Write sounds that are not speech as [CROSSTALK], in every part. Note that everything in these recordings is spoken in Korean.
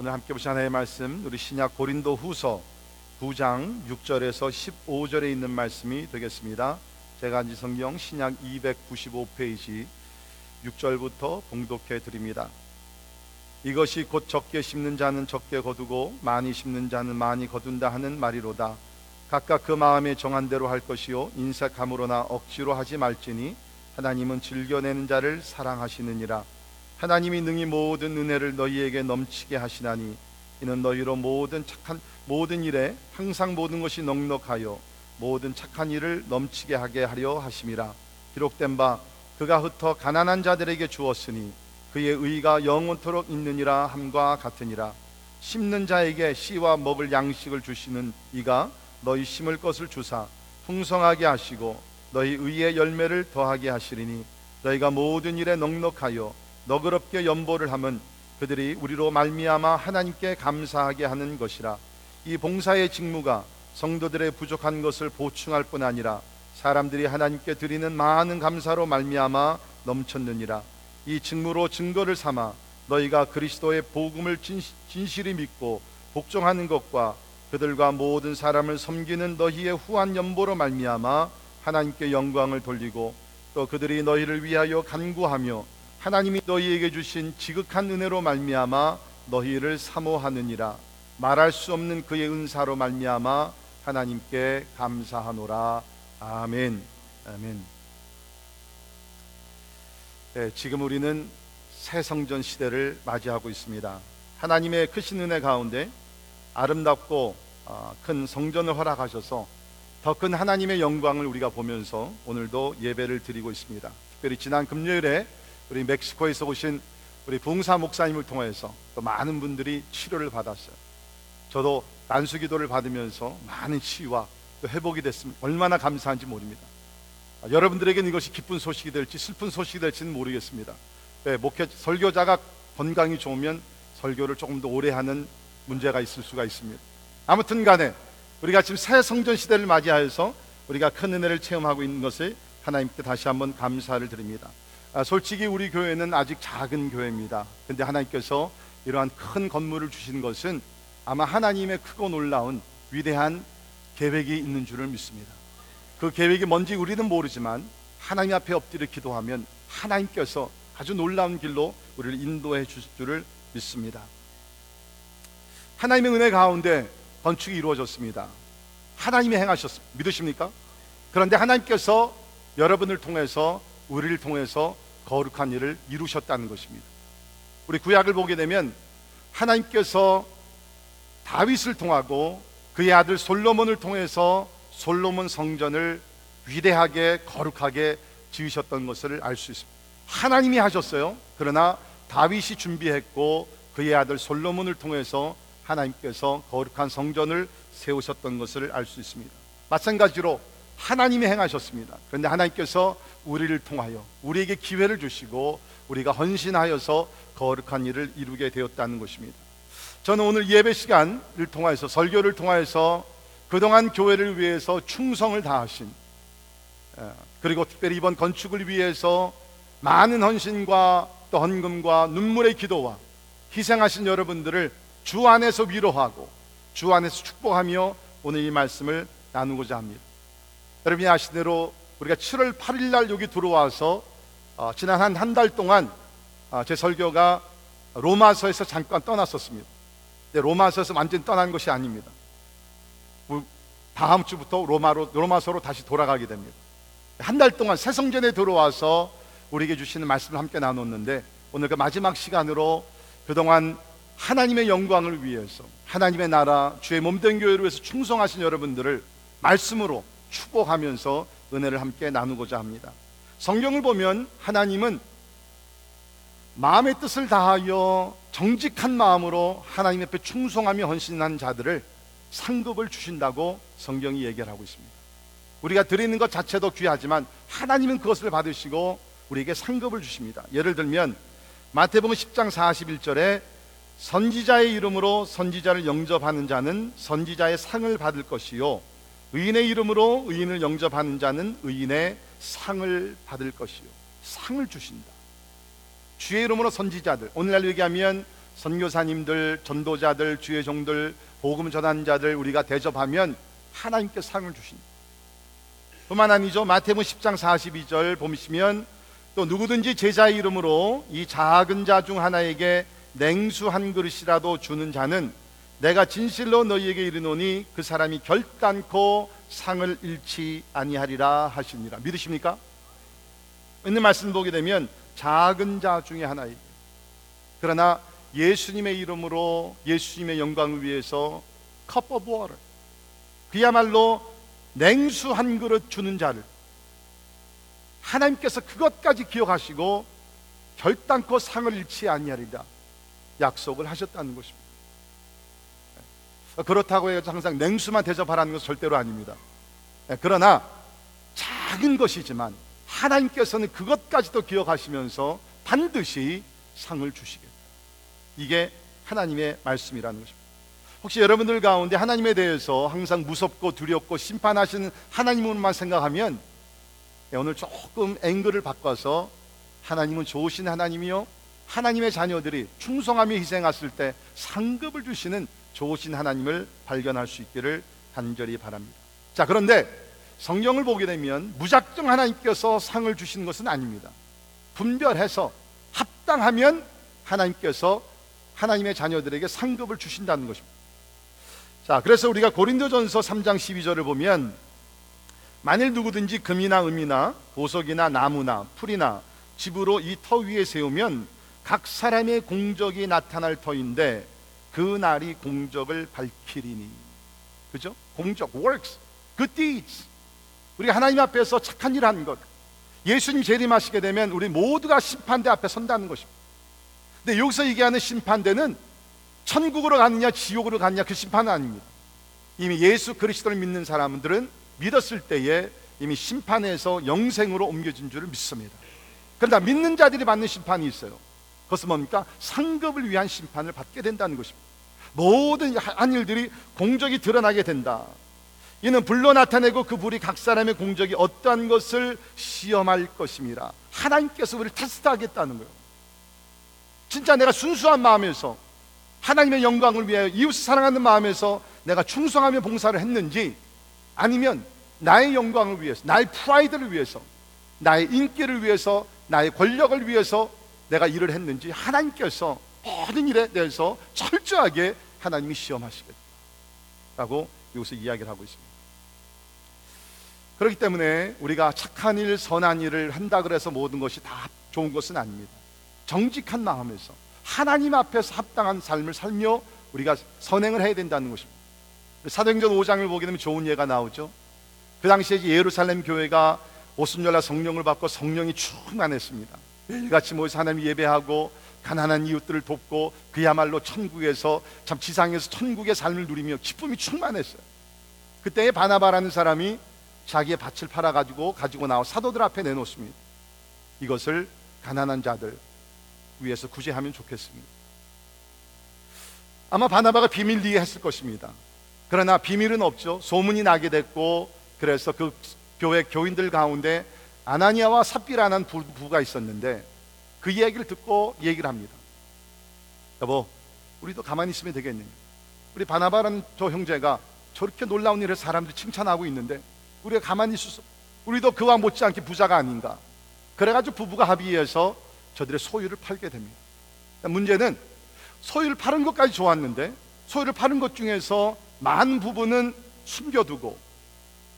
오늘 함께 보신 하나님의 말씀 우리 신약 고린도 후서 9장 6절에서 15절에 있는 말씀이 되겠습니다. 제가 앉은 성경 신약 295페이지 6절부터 봉독해 드립니다. 이것이 곧 적게 심는 자는 적게 거두고 많이 심는 자는 많이 거둔다 하는 말이로다. 각각 그 마음에 정한 대로 할 것이요 인색함으로나 억지로 하지 말지니 하나님은 즐겨내는 자를 사랑하시느니라. 하나님이 능히 모든 은혜를 너희에게 넘치게 하시나니 이는 너희로 모든 착한 모든 일에 항상 모든 것이 넉넉하여 모든 착한 일을 넘치게 하게 하려 하심이라. 기록된 바 그가 흩어 가난한 자들에게 주었으니 그의 의가 영원토록 있느니라 함과 같으니라. 심는 자에게 씨와 먹을 양식을 주시는 이가 너희 심을 것을 주사 풍성하게 하시고 너희 의의 열매를 더하게 하시리니 너희가 모든 일에 넉넉하여 너그럽게 연보를 하면 그들이 우리로 말미암아 하나님께 감사하게 하는 것이라. 이 봉사의 직무가 성도들의 부족한 것을 보충할 뿐 아니라 사람들이 하나님께 드리는 많은 감사로 말미암아 넘쳤느니라. 이 직무로 증거를 삼아 너희가 그리스도의 복음을 진실히 믿고 복종하는 것과 그들과 모든 사람을 섬기는 너희의 후한 연보로 말미암아 하나님께 영광을 돌리고 또 그들이 너희를 위하여 간구하며 하나님이 너희에게 주신 지극한 은혜로 말미암아 너희를 사모하느니라. 말할 수 없는 그의 은사로 말미암아 하나님께 감사하노라. 아멘. 아멘. 네, 지금 우리는 새 성전 시대를 맞이하고 있습니다. 하나님의 크신 은혜 가운데 아름답고 아, 큰 성전을 허락하셔서 더 큰 하나님의 영광을 우리가 보면서 오늘도 예배를 드리고 있습니다. 특별히 지난 금요일에 우리 멕시코에서 오신 우리 봉사 목사님을 통해서 또 많은 분들이 치료를 받았어요. 저도 난수 기도를 받으면서 많은 치유와 또 회복이 됐습니다. 얼마나 감사한지 모릅니다. 아, 여러분들에게는 이것이 기쁜 소식이 될지 슬픈 소식이 될지는 모르겠습니다. 네, 목회 설교자가 건강이 좋으면 설교를 조금 더 오래 하는 문제가 있을 수가 있습니다. 아무튼 간에 우리가 지금 새 성전 시대를 맞이하여서 우리가 큰 은혜를 체험하고 있는 것을 하나님께 다시 한번 감사를 드립니다. 아, 솔직히 우리 교회는 아직 작은 교회입니다. 근데 하나님께서 이러한 큰 건물을 주신 것은 아마 하나님의 크고 놀라운 위대한 계획이 있는 줄을 믿습니다. 그 계획이 뭔지 우리는 모르지만 하나님 앞에 엎드려 기도하면 하나님께서 아주 놀라운 길로 우리를 인도해 주실 줄을 믿습니다. 하나님의 은혜 가운데 건축이 이루어졌습니다. 하나님이 행하셨습니다. 믿으십니까? 그런데 하나님께서 여러분을 통해서 우리를 통해서 거룩한 일을 이루셨다는 것입니다. 우리 구약을 보게 되면 하나님께서 다윗을 통하고 그의 아들 솔로몬을 통해서 솔로몬 성전을 위대하게 거룩하게 지으셨던 것을 알 수 있습니다. 하나님이 하셨어요. 그러나 다윗이 준비했고 그의 아들 솔로몬을 통해서 하나님께서 거룩한 성전을 세우셨던 것을 알 수 있습니다. 마찬가지로 하나님이 행하셨습니다. 그런데 하나님께서 우리를 통하여 우리에게 기회를 주시고 우리가 헌신하여서 거룩한 일을 이루게 되었다는 것입니다. 저는 오늘 예배 시간을 통하여서 설교를 통하여서 그동안 교회를 위해서 충성을 다하신 예, 그리고 특별히 이번 건축을 위해서 많은 헌신과 또 헌금과 눈물의 기도와 희생하신 여러분들을 주 안에서 위로하고 주 안에서 축복하며 오늘 이 말씀을 나누고자 합니다. 여러분이 아시는 대로 우리가 7월 8일 날 여기 들어와서 어, 지난 한 한 달 동안 어, 제 설교가 로마서에서 잠깐 떠났었습니다. 로마서에서 완전 떠난 것이 아닙니다. 다음 주부터 로마로 로마서로 다시 돌아가게 됩니다. 한 달 동안 새 성전에 들어와서 우리에게 주시는 말씀을 함께 나눴는데 오늘 그 마지막 시간으로 그동안 하나님의 영광을 위해서 하나님의 나라 주의 몸된 교회를 위해서 충성하신 여러분들을 말씀으로 축복하면서 은혜를 함께 나누고자 합니다. 성경을 보면 하나님은 마음의 뜻을 다하여 정직한 마음으로 하나님 앞에 충성하며 헌신한 자들을 상급을 주신다고 성경이 얘기를 하고 있습니다. 우리가 드리는 것 자체도 귀하지만 하나님은 그것을 받으시고 우리에게 상급을 주십니다. 예를 들면 마태복음 10장 41절에 선지자의 이름으로 선지자를 영접하는 자는 선지자의 상을 받을 것이요 의인의 이름으로 의인을 영접하는 자는 의인의 상을 받을 것이요 상을 주신다. 주의 이름으로 선지자들 오늘날 얘기하면 선교사님들, 전도자들, 주의 종들, 복음 전환자들 우리가 대접하면 하나님께 상을 주신다. 뿐만 아니죠. 마태복음 10장 42절 보시면 또 누구든지 제자의 이름으로 이 작은 자 중 하나에게 냉수 한 그릇이라도 주는 자는 내가 진실로 너희에게 이르노니 그 사람이 결단코 상을 잃지 아니하리라 하시니라. 믿으십니까? 있는 말씀 보게 되면 작은 자 중에 하나에게 그러나 예수님의 이름으로 예수님의 영광을 위해서 cup of water 그야말로 냉수 한 그릇 주는 자를 하나님께서 그것까지 기억하시고 결단코 상을 잃지 아니하리라 약속을 하셨다는 것입니다. 그렇다고 해서 항상 냉수만 대접하라는 것은 절대로 아닙니다. 그러나 작은 것이지만 하나님께서는 그것까지도 기억하시면서 반드시 상을 주시겠다. 이게 하나님의 말씀이라는 것입니다. 혹시 여러분들 가운데 하나님에 대해서 항상 무섭고 두렵고 심판하시는 하나님으로만 생각하면 오늘 조금 앵글을 바꿔서 하나님은 좋으신 하나님이요 하나님의 자녀들이 충성하며 희생했을 때 상급을 주시는 좋으신 하나님을 발견할 수 있기를 간절히 바랍니다. 자, 그런데 성경을 보게 되면 무작정 하나님께서 상을 주시는 것은 아닙니다. 분별해서 합당하면 하나님께서 하나님의 자녀들에게 상급을 주신다는 것입니다. 자, 그래서 우리가 고린도전서 3장 12절을 보면 만일 누구든지 금이나 음이나 보석이나 나무나 풀이나 집으로 이 터 위에 세우면 각 사람의 공적이 나타날 터인데 그 날이 공적을 밝히리니 그죠? 공적 works good deeds 우리 하나님 앞에서 착한 일 한 것 예수님 재림하시게 되면 우리 모두가 심판대 앞에 선다는 것입니다. 근데 여기서 얘기하는 심판대는 천국으로 가느냐 지옥으로 가느냐 그 심판은 아닙니다. 이미 예수 그리스도를 믿는 사람들은 믿었을 때에 이미 심판에서 영생으로 옮겨진 줄을 믿습니다. 그러나 믿는 자들이 받는 심판이 있어요. 그것은 뭡니까? 상급을 위한 심판을 받게 된다는 것입니다. 모든 한 일들이 공적이 드러나게 된다. 이는 불로 나타내고 그 불이 각 사람의 공적이 어떠한 것을 시험할 것입니다. 하나님께서 우리를 테스트하겠다는 거예요. 진짜 내가 순수한 마음에서 하나님의 영광을 위하여 이웃을 사랑하는 마음에서 내가 충성하며 봉사를 했는지 아니면 나의 영광을 위해서 나의 프라이드를 위해서 나의 인기를 위해서 나의 권력을 위해서 내가 일을 했는지 하나님께서 모든 일에 대해서 철저하게 하나님이 시험하시겠다라고 여기서 이야기를 하고 있습니다. 그렇기 때문에 우리가 착한 일, 선한 일을 한다 그래서 모든 것이 다 좋은 것은 아닙니다. 정직한 마음에서 하나님 앞에서 합당한 삶을 살며 우리가 선행을 해야 된다는 것입니다. 사도행전 5장을 보게 되면 좋은 예가 나오죠. 그 당시에 예루살렘 교회가 오순절날 성령을 받고 성령이 충만했습니다. 매일같이 모여서 하나님 예배하고 가난한 이웃들을 돕고 그야말로 천국에서 참 지상에서 천국의 삶을 누리며 기쁨이 충만했어요. 그때에 바나바라는 사람이 자기의 밭을 팔아 가지고 가지고 나와 사도들 앞에 내놓습니다. 이것을 가난한 자들 위해서 구제하면 좋겠습니다. 아마 바나바가 비밀리에 했을 것입니다. 그러나 비밀은 없죠. 소문이 나게 됐고 그래서 그 교회 교인들 가운데 아나니아와 삽비라는 부부가 있었는데 그 이야기를 듣고 얘기를 합니다. 여보, 우리도 가만히 있으면 되겠니? 우리 바나바라는 저 형제가 저렇게 놀라운 일을 사람들이 칭찬하고 있는데 우리가 가만히 있어서 우리도 그와 못지않게 부자가 아닌가? 그래가지고 부부가 합의해서 저들의 소유를 팔게 됩니다. 문제는 소유를 파는 것까지 좋았는데 소유를 파는 것 중에서 많은 부분은 숨겨두고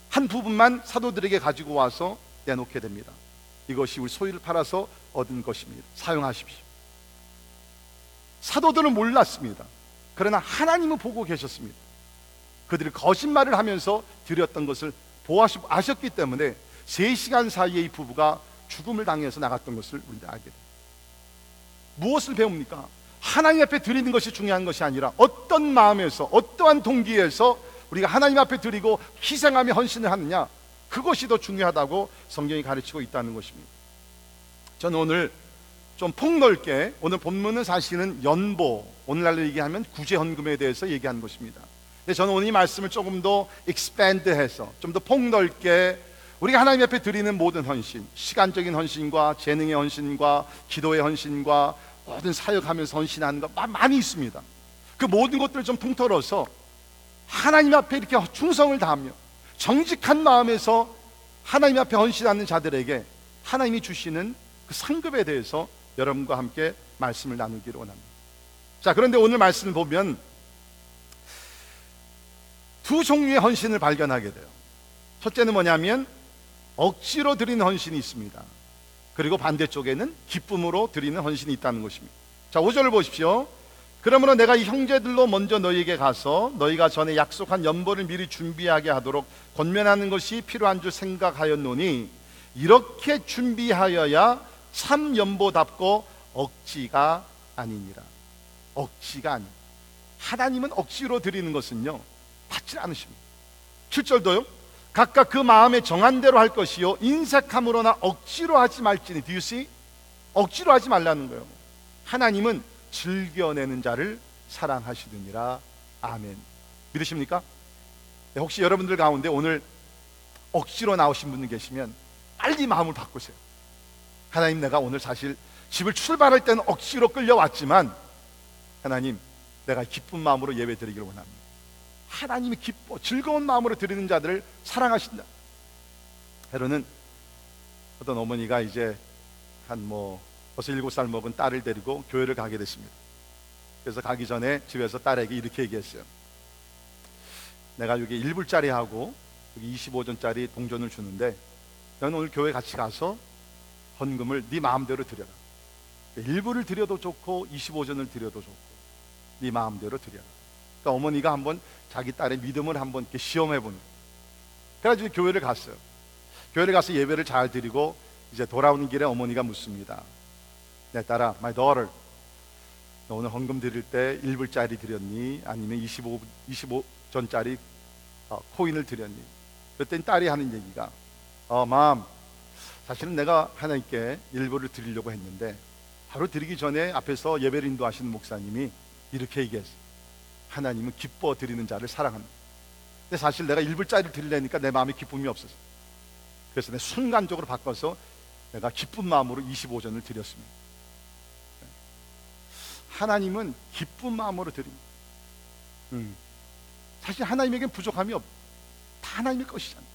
한 부분만 사도들에게 가지고 와서 내놓게 됩니다. 이것이 우리 소유를 팔아서 얻은 것입니다. 사용하십시오. 사도들은 몰랐습니다. 그러나 하나님은 보고 계셨습니다. 그들이 거짓말을 하면서 드렸던 것을 보아시, 아셨기 때문에 3시간 사이에 이 부부가 죽음을 당해서 나갔던 것을 우리가 알게 됩니다. 무엇을 배웁니까? 하나님 앞에 드리는 것이 중요한 것이 아니라 어떤 마음에서 어떠한 동기에서 우리가 하나님 앞에 드리고 희생하며 헌신을 하느냐 그것이 더 중요하다고 성경이 가르치고 있다는 것입니다. 저는 오늘 좀 폭넓게 오늘 본문은 사실은 연보 오늘날로 얘기하면 구제헌금에 대해서 얘기한 것입니다. 근데 저는 오늘 이 말씀을 조금 더 expand해서 좀 더 폭넓게 우리가 하나님 앞에 드리는 모든 헌신, 시간적인 헌신과 재능의 헌신과 기도의 헌신과 모든 사역하면서 헌신하는 거 마- 많이 있습니다. 그 모든 것들을 좀 통틀어서 하나님 앞에 이렇게 충성을 다하며 정직한 마음에서 하나님 앞에 헌신하는 자들에게 하나님이 주시는 그 상급에 대해서 여러분과 함께 말씀을 나누기를 원합니다. 자, 그런데 오늘 말씀을 보면 두 종류의 헌신을 발견하게 돼요. 첫째는 뭐냐면 억지로 드리는 헌신이 있습니다. 그리고 반대쪽에는 기쁨으로 드리는 헌신이 있다는 것입니다. 자, 5절을 보십시오. 그러므로 내가 이 형제들로 먼저 너희에게 가서 너희가 전에 약속한 연보를 미리 준비하게 하도록 권면하는 것이 필요한 줄 생각하였노니 이렇게 준비하여야 참 연보답고 억지가 아니니라. 억지가 아니. 하나님은 억지로 드리는 것은요 받지 않으십니다. 7절도요. 각각 그 마음에 정한 대로 할 것이요 인색함으로나 억지로 하지 말지니 see? 억지로 하지 말라는 거예요. 하나님은 즐겨내는 자를 사랑하시느니라. 아멘. 믿으십니까? 네, 혹시 여러분들 가운데 오늘 억지로 나오신 분들 계시면 빨리 마음을 바꾸세요. 하나님 내가 오늘 사실 집을 출발할 때는 억지로 끌려왔지만 하나님 내가 기쁜 마음으로 예배 드리기를 원합니다. 하나님이 기뻐 즐거운 마음으로 드리는 자들을 사랑하신다. 헤로는 어떤 어머니가 이제 한 뭐 벌써 일곱 살 먹은 딸을 데리고 교회를 가게 됐습니다. 그래서 가기 전에 집에서 딸에게 이렇게 얘기했어요. 내가 여기 1불짜리 하고 여기 25전짜리 동전을 주는데 너는 오늘 교회 같이 가서 헌금을 네 마음대로 드려라. 1불을 드려도 좋고 25전을 드려도 좋고 네 마음대로 드려라. 그러니까 어머니가 한번 자기 딸의 믿음을 한번 이렇게 시험해 보는. 그래가지고 교회를 갔어요. 교회를 가서 예배를 잘 드리고 이제 돌아오는 길에 어머니가 묻습니다. 내 딸아, my daughter, 너 오늘 헌금 드릴 때 1불짜리 드렸니? 아니면 25, 25전짜리 어, 코인을 드렸니? 그랬더니 딸이 하는 얘기가 어, 맘, 사실은 내가 하나님께 일부를 드리려고 했는데 바로 드리기 전에 앞에서 예배를 인도하시는 목사님이 이렇게 얘기했어요. 하나님은 기뻐 드리는 자를 사랑합니다. 근데 사실 내가 일불짜리를 드리려니까 내 마음에 기쁨이 없었어. 그래서 내 순간적으로 바꿔서 내가 기쁜 마음으로 25전을 드렸습니다. 하나님은 기쁜 마음으로 드립니다. 음. 사실 하나님에겐 부족함이 없. 다 하나님의 것이잖아요.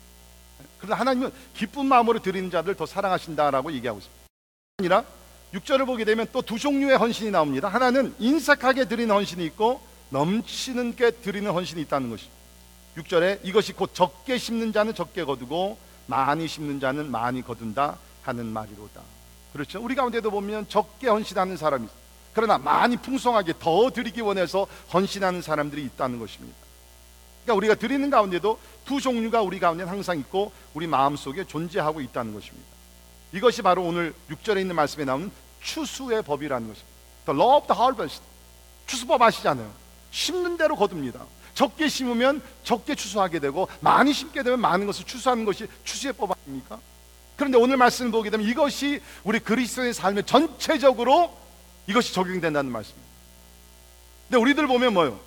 그러나 하나님은 기쁜 마음으로 드리는 자들 더 사랑하신다라고 얘기하고 있습니다. 아니라 6절을 보게 되면 또 두 종류의 헌신이 나옵니다. 하나는 인색하게 드리는 헌신이 있고 넘치는 게 드리는 헌신이 있다는 것입니다. 6절에 이것이 곧 적게 심는 자는 적게 거두고 많이 심는 자는 많이 거둔다 하는 말이로다. 그렇죠. 우리 가운데도 보면 적게 헌신하는 사람이 있어요. 그러나 많이 풍성하게 더 드리기 원해서 헌신하는 사람들이 있다는 것입니다. 그러니까 우리가 드리는 가운데도 두 종류가 우리 가운데 항상 있고 우리 마음속에 존재하고 있다는 것입니다. 이것이 바로 오늘 6절에 있는 말씀에 나오는 추수의 법이라는 것입니다. The law of the harvest. 추수법 아시잖아요. 심는 대로 거둡니다. 적게 심으면 적게 추수하게 되고 많이 심게 되면 많은 것을 추수하는 것이 추수의 법 아닙니까? 그런데 오늘 말씀을 보게 되면 이것이 우리 그리스도의 삶에 전체적으로 이것이 적용된다는 말씀입니다. 근데 우리들 보면 뭐요?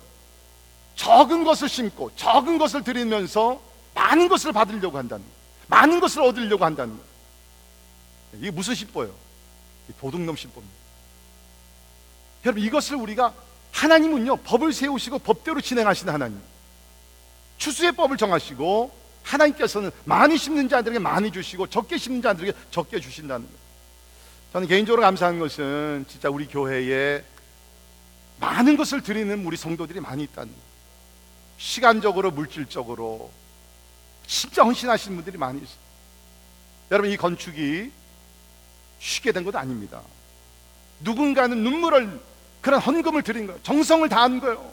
적은 것을 심고 적은 것을 드리면서 많은 것을 받으려고 한다는 거예요. 많은 것을 얻으려고 한다는 거예요. 이게 무슨 신보예요? 도둑놈 신보입니다. 여러분 이것을 우리가 하나님은요 법을 세우시고 법대로 진행하시는 하나님. 추수의 법을 정하시고 하나님께서는 많이 심는 자들에게 많이 주시고 적게 심는 자들에게 적게 주신다는 거예요. 저는 개인적으로 감사한 것은 진짜 우리 교회에 많은 것을 드리는 우리 성도들이 많이 있다는 거예요. 시간적으로 물질적으로 진짜 헌신하시는 분들이 많이 있어요. 여러분 이 건축이 쉽게 된 것도 아닙니다. 누군가는 눈물을 그런 헌금을 드린 거예요. 정성을 다한 거예요.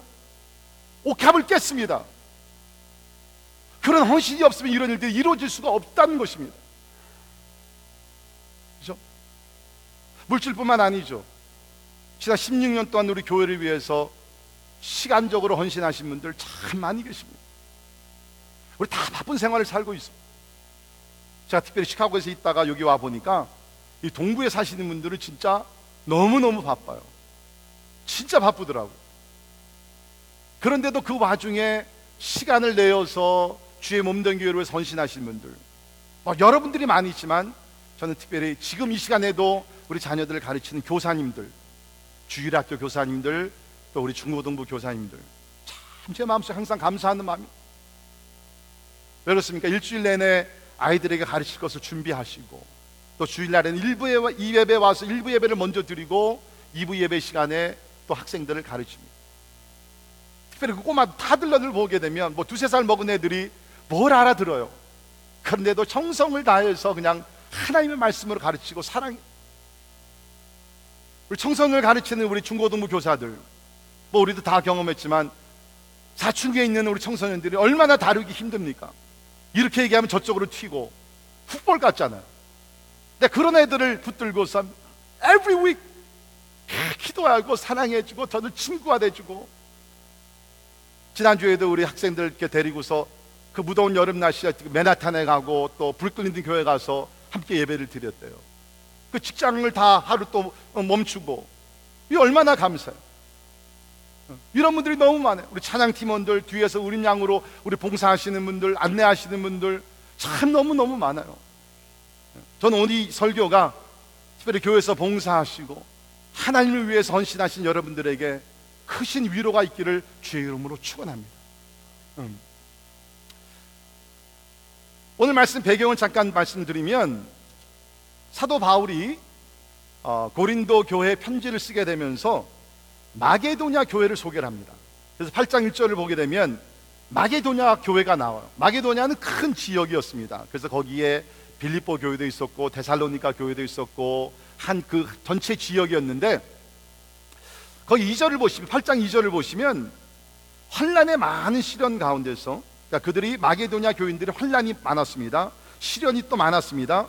옥합을 깼습니다. 그런 헌신이 없으면 이런 일들이 이루어질 수가 없다는 것입니다. 물질뿐만 아니죠. 지난 16년 동안 우리 교회를 위해서 시간적으로 헌신하신 분들 참 많이 계십니다. 우리 다 바쁜 생활을 살고 있습니다. 제가 특별히 시카고에서 있다가 여기 와 보니까 이 동부에 사시는 분들은 진짜 너무너무 바빠요. 진짜 바쁘더라고요. 그런데도 그 와중에 시간을 내어서 주의 몸된 교회를 위해서 헌신하신 분들 막 여러분들이 많이 있지만 저는 특별히 지금 이 시간에도 우리 자녀들을 가르치는 교사님들 주일학교 교사님들 또 우리 중고등부 교사님들 참 제 마음속에 항상 감사하는 마음이 왜 그렇습니까? 일주일 내내 아이들에게 가르칠 것을 준비하시고 또 주일날에는 일부 예배, 이 예배 와서 일부 예배를 먼저 드리고 2부 예배 시간에 또 학생들을 가르칩니다. 특별히 그 꼬마 타들러들 보게 되면 뭐 두세 살 먹은 애들이 뭘 알아들어요. 그런데도 정성을 다해서 그냥 하나님의 말씀으로 가르치고 사랑 우리 청성을 가르치는 우리 중고등부 교사들 뭐 우리도 다 경험했지만 사춘기에 있는 우리 청소년들이 얼마나 다루기 힘듭니까? 이렇게 얘기하면 저쪽으로 튀고 훅볼 같잖아요. 근데 그런 애들을 붙들고서 every week 기도하고 사랑해주고 저들 친구가 돼주고 지난주에도 우리 학생들 이렇게 데리고서 그 무더운 여름 날씨에 맨하탄에 가고 또 브루클린 교회 가서 함께 예배를 드렸대요. 그 직장을 다 하루 또 멈추고 이 얼마나 감사해요. 이런 분들이 너무 많아요. 우리 찬양 팀원들 뒤에서 우림 양으로 우리 봉사하시는 분들, 안내하시는 분들 참 너무 너무 많아요. 저는 오늘 이 설교가 특별히 교회에서 봉사하시고 하나님을 위해서 헌신하신 여러분들에게 크신 위로가 있기를 주의 이름으로 축원합니다. 음. 오늘 말씀 배경을 잠깐 말씀드리면 사도 바울이 어, 고린도 교회 편지를 쓰게 되면서 마게도냐 교회를 소개를 합니다. 그래서 8장 1절을 보게 되면 마게도냐 교회가 나와요. 마게도냐는 큰 지역이었습니다. 그래서 거기에 빌립보 교회도 있었고 데살로니가 교회도 있었고 한 그 전체 지역이었는데 거기 2절을 보시면 8장 2절을 보시면 환란의 많은 시련 가운데서 그러니까 그들이 마게도냐 교인들이 환란이 많았습니다. 시련이 또 많았습니다.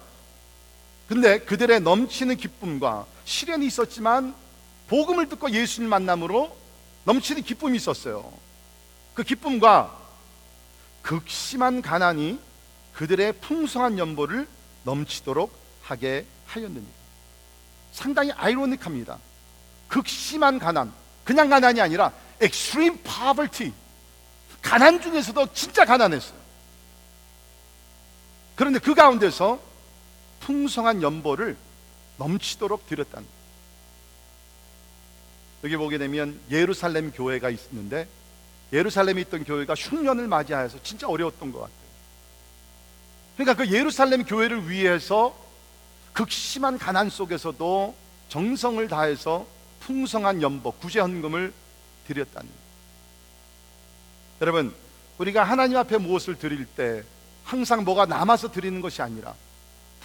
근데 그들의 넘치는 기쁨과 시련이 있었지만 복음을 듣고 예수님 만남으로 넘치는 기쁨이 있었어요. 그 기쁨과 극심한 가난이 그들의 풍성한 연보를 넘치도록 하게 하였느니라. 상당히 아이러닉합니다. 극심한 가난, 그냥 가난이 아니라 extreme poverty. 가난 중에서도 진짜 가난했어요. 그런데 그 가운데서 풍성한 연보를 넘치도록 드렸다는. 여기 보게 되면 예루살렘 교회가 있는데 예루살렘에 있던 교회가 흉년을 맞이하여서 진짜 어려웠던 것 같아요. 그러니까 그 예루살렘 교회를 위해서 극심한 가난 속에서도 정성을 다해서 풍성한 연보, 구제 헌금을 드렸다는. 여러분, 우리가 하나님 앞에 무엇을 드릴 때 항상 뭐가 남아서 드리는 것이 아니라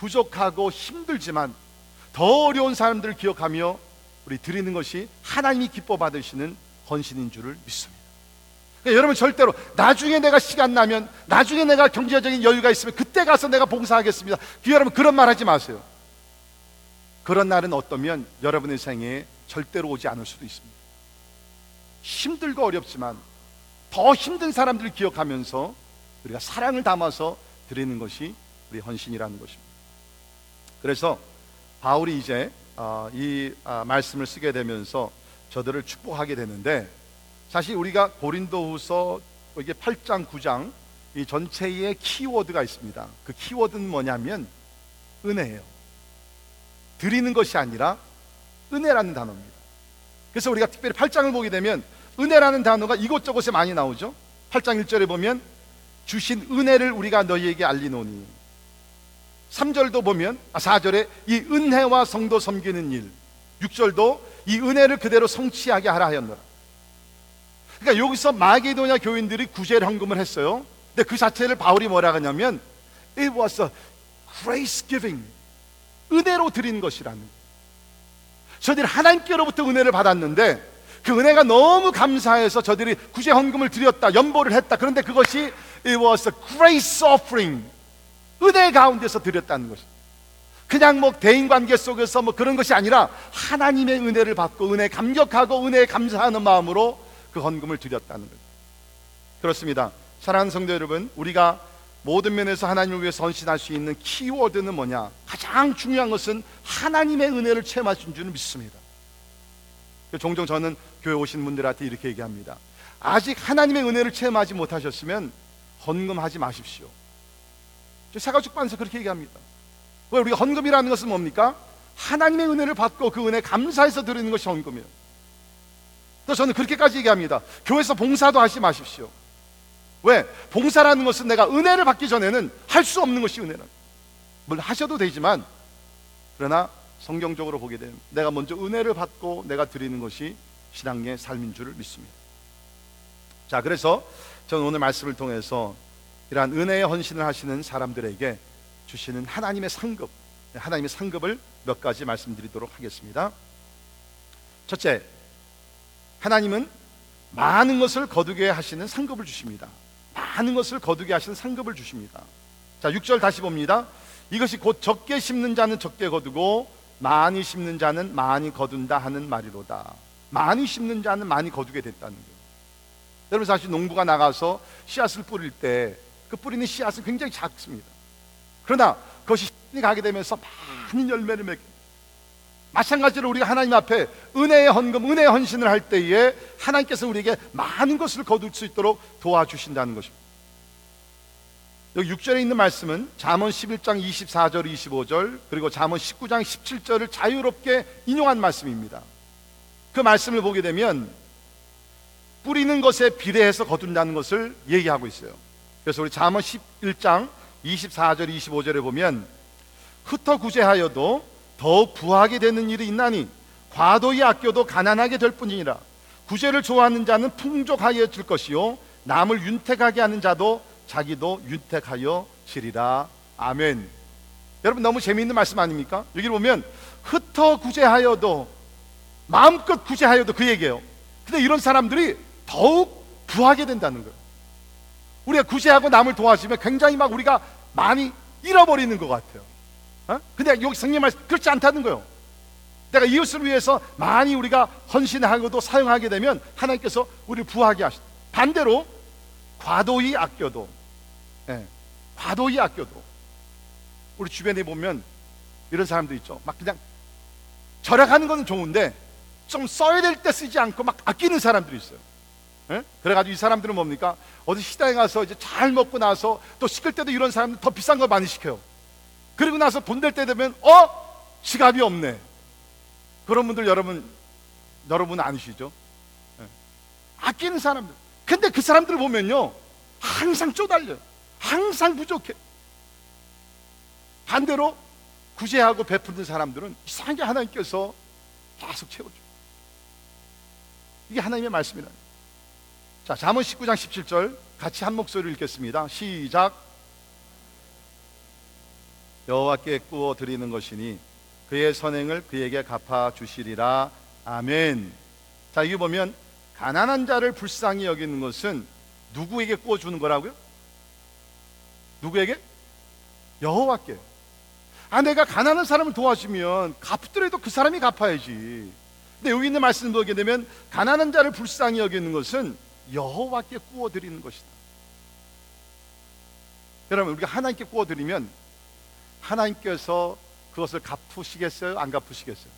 부족하고 힘들지만 더 어려운 사람들을 기억하며 우리 드리는 것이 하나님이 기뻐 받으시는 헌신인 줄을 믿습니다. 그러니까 여러분 절대로 나중에 내가 시간 나면 나중에 내가 경제적인 여유가 있으면 그때 가서 내가 봉사하겠습니다. 여러분 그런 말 하지 마세요. 그런 날은 어떠면 여러분의 생에 절대로 오지 않을 수도 있습니다. 힘들고 어렵지만 더 힘든 사람들을 기억하면서 우리가 사랑을 담아서 드리는 것이 우리 헌신이라는 것입니다. 그래서 바울이 이제 어, 이 아, 말씀을 쓰게 되면서 저들을 축복하게 되는데 사실 우리가 고린도후서 이게 8장 9장 이 전체에 키워드가 있습니다. 그 키워드는 뭐냐면 은혜예요. 드리는 것이 아니라 은혜라는 단어입니다. 그래서 우리가 특별히 8장을 보게 되면 은혜라는 단어가 이곳저곳에 많이 나오죠. 8장 1절에 보면 주신 은혜를 우리가 너희에게 알리노니 3절도 보면 아 4절에 이 은혜와 성도 섬기는 일. 6절도 이 은혜를 그대로 성취하게 하라 하였노라. 그러니까 여기서 마게도냐 교인들이 구제를 헌금을 했어요. 근데 그 자체를 바울이 뭐라 하냐면 It was a grace giving. 은혜로 드린 것이라는. 저들이 하나님께로부터 은혜를 받았는데 그 은혜가 너무 감사해서 저들이 구제 헌금을 드렸다 연보를 했다. 그런데 그것이 It was a grace offering 은혜 가운데서 드렸다는 것입니다. 그냥 뭐 대인 관계 속에서 뭐 그런 것이 아니라 하나님의 은혜를 받고 은혜 감격하고 은혜에 감사하는 마음으로 그 헌금을 드렸다는 거죠. 그렇습니다. 사랑하는 성도 여러분, 우리가 모든 면에서 하나님을 위해 선신할 수 있는 키워드는 뭐냐? 가장 중요한 것은 하나님의 은혜를 체험하신 줄을 믿습니다. 종종 저는 교회 오신 분들한테 이렇게 얘기합니다. 아직 하나님의 은혜를 체험하지 못하셨으면 헌금하지 마십시오. 사가죽반에서 그렇게 얘기합니다. 왜 우리가 헌금이라는 것은 뭡니까? 하나님의 은혜를 받고 그 은혜 감사해서 드리는 것이 헌금이에요. 또 저는 그렇게까지 얘기합니다. 교회에서 봉사도 하지 마십시오. 왜? 봉사라는 것은 내가 은혜를 받기 전에는 할 수 없는 것이 은혜는. 물론 하셔도 되지만 그러나 성경적으로 보게 되면 내가 먼저 은혜를 받고 내가 드리는 것이 신앙의 삶인 줄을 믿습니다. 자, 그래서 저는 오늘 말씀을 통해서 이러한 은혜의 헌신을 하시는 사람들에게 주시는 하나님의 상급, 하나님의 상급을 몇 가지 말씀드리도록 하겠습니다. 첫째, 하나님은 많은 것을 거두게 하시는 상급을 주십니다. 많은 것을 거두게 하시는 상급을 주십니다. 자, 6절 다시 봅니다. 이것이 곧 적게 심는 자는 적게 거두고 많이 심는 자는 많이 거둔다 하는 말이로다. 많이 심는 자는 많이 거두게 됐다는 거예요. 여러분 사실 농부가 나가서 씨앗을 뿌릴 때 그 뿌리는 씨앗은 굉장히 작습니다. 그러나 그것이 신이 가게 되면서 많은 열매를 맺게 마찬가지로 우리가 하나님 앞에 은혜의 헌금, 은혜의 헌신을 할 때에 하나님께서 우리에게 많은 것을 거둘 수 있도록 도와주신다는 것입니다. 여기 6절에 있는 말씀은 잠언 11장 24절 25절 그리고 잠언 19장 17절을 자유롭게 인용한 말씀입니다. 그 말씀을 보게 되면 뿌리는 것에 비례해서 거둔다는 것을 얘기하고 있어요. 그래서 우리 잠언 11장 24절 25절에 보면 흩어 구제하여도 더욱 부하게 되는 일이 있나니 과도히 아껴도 가난하게 될 뿐이니라. 구제를 좋아하는 자는 풍족하여 질 것이요 남을 윤택하게 하는 자도 자기도 윤택하여 지리라. 아멘. 여러분 너무 재미있는 말씀 아닙니까? 여기 보면 흩어 구제하여도 마음껏 구제하여도 그 얘기예요. 근데 이런 사람들이 더욱 부하게 된다는 거예요 우리가 구제하고 남을 도와주면 굉장히 막 우리가 많이 잃어버리는 것 같아요. 어? 근데 여기 성령 말씀 그렇지 않다는 거예요. 내가 이웃을 위해서 많이 우리가 헌신하고도 사용하게 되면 하나님께서 우리를 부하게 하시. 반대로 과도히 아껴도, 예, 과도히 아껴도 우리 주변에 보면 이런 사람도 있죠. 막 그냥 절약하는 건 좋은데 좀 써야 될 때 쓰지 않고 막 아끼는 사람들이 있어요. 예? 그래가지고 이 사람들은 뭡니까? 어디 시장에 가서 이제 잘 먹고 나서 또 시킬 때도 이런 사람들 더 비싼 걸 많이 시켜요. 그리고 나서 돈 될 때 되면 어 지갑이 없네. 그런 분들 여러분 여러분 아니시죠? 예. 아끼는 사람들. 근데 그 사람들 보면요 항상 쪼달려. 항상 부족해. 반대로 구제하고 베푸는 사람들은 이상하게 하나님께서 계속 채워줘. 이게 하나님의 말씀이라. 자, 잠언 19장 17절 같이 한 목소리로 읽겠습니다. 시작. 여호와께 구워 드리는 것이니 그의 선행을 그에게 갚아 주시리라. 아멘. 자, 여기 보면 가난한 자를 불쌍히 여기는 것은 누구에게 구워 주는 거라고요? 누구에게? 여호와께. 아, 내가 가난한 사람을 도와주면 갚더라도 그 사람이 갚아야지. 근데 여기 있는 말씀 보게 되면 가난한 자를 불쌍히 여기는 것은 여호와께 구워 드리는 것이다. 여러분 우리가 하나님께 구워 드리면 하나님께서 그것을 갚으시겠어요? 안 갚으시겠어요?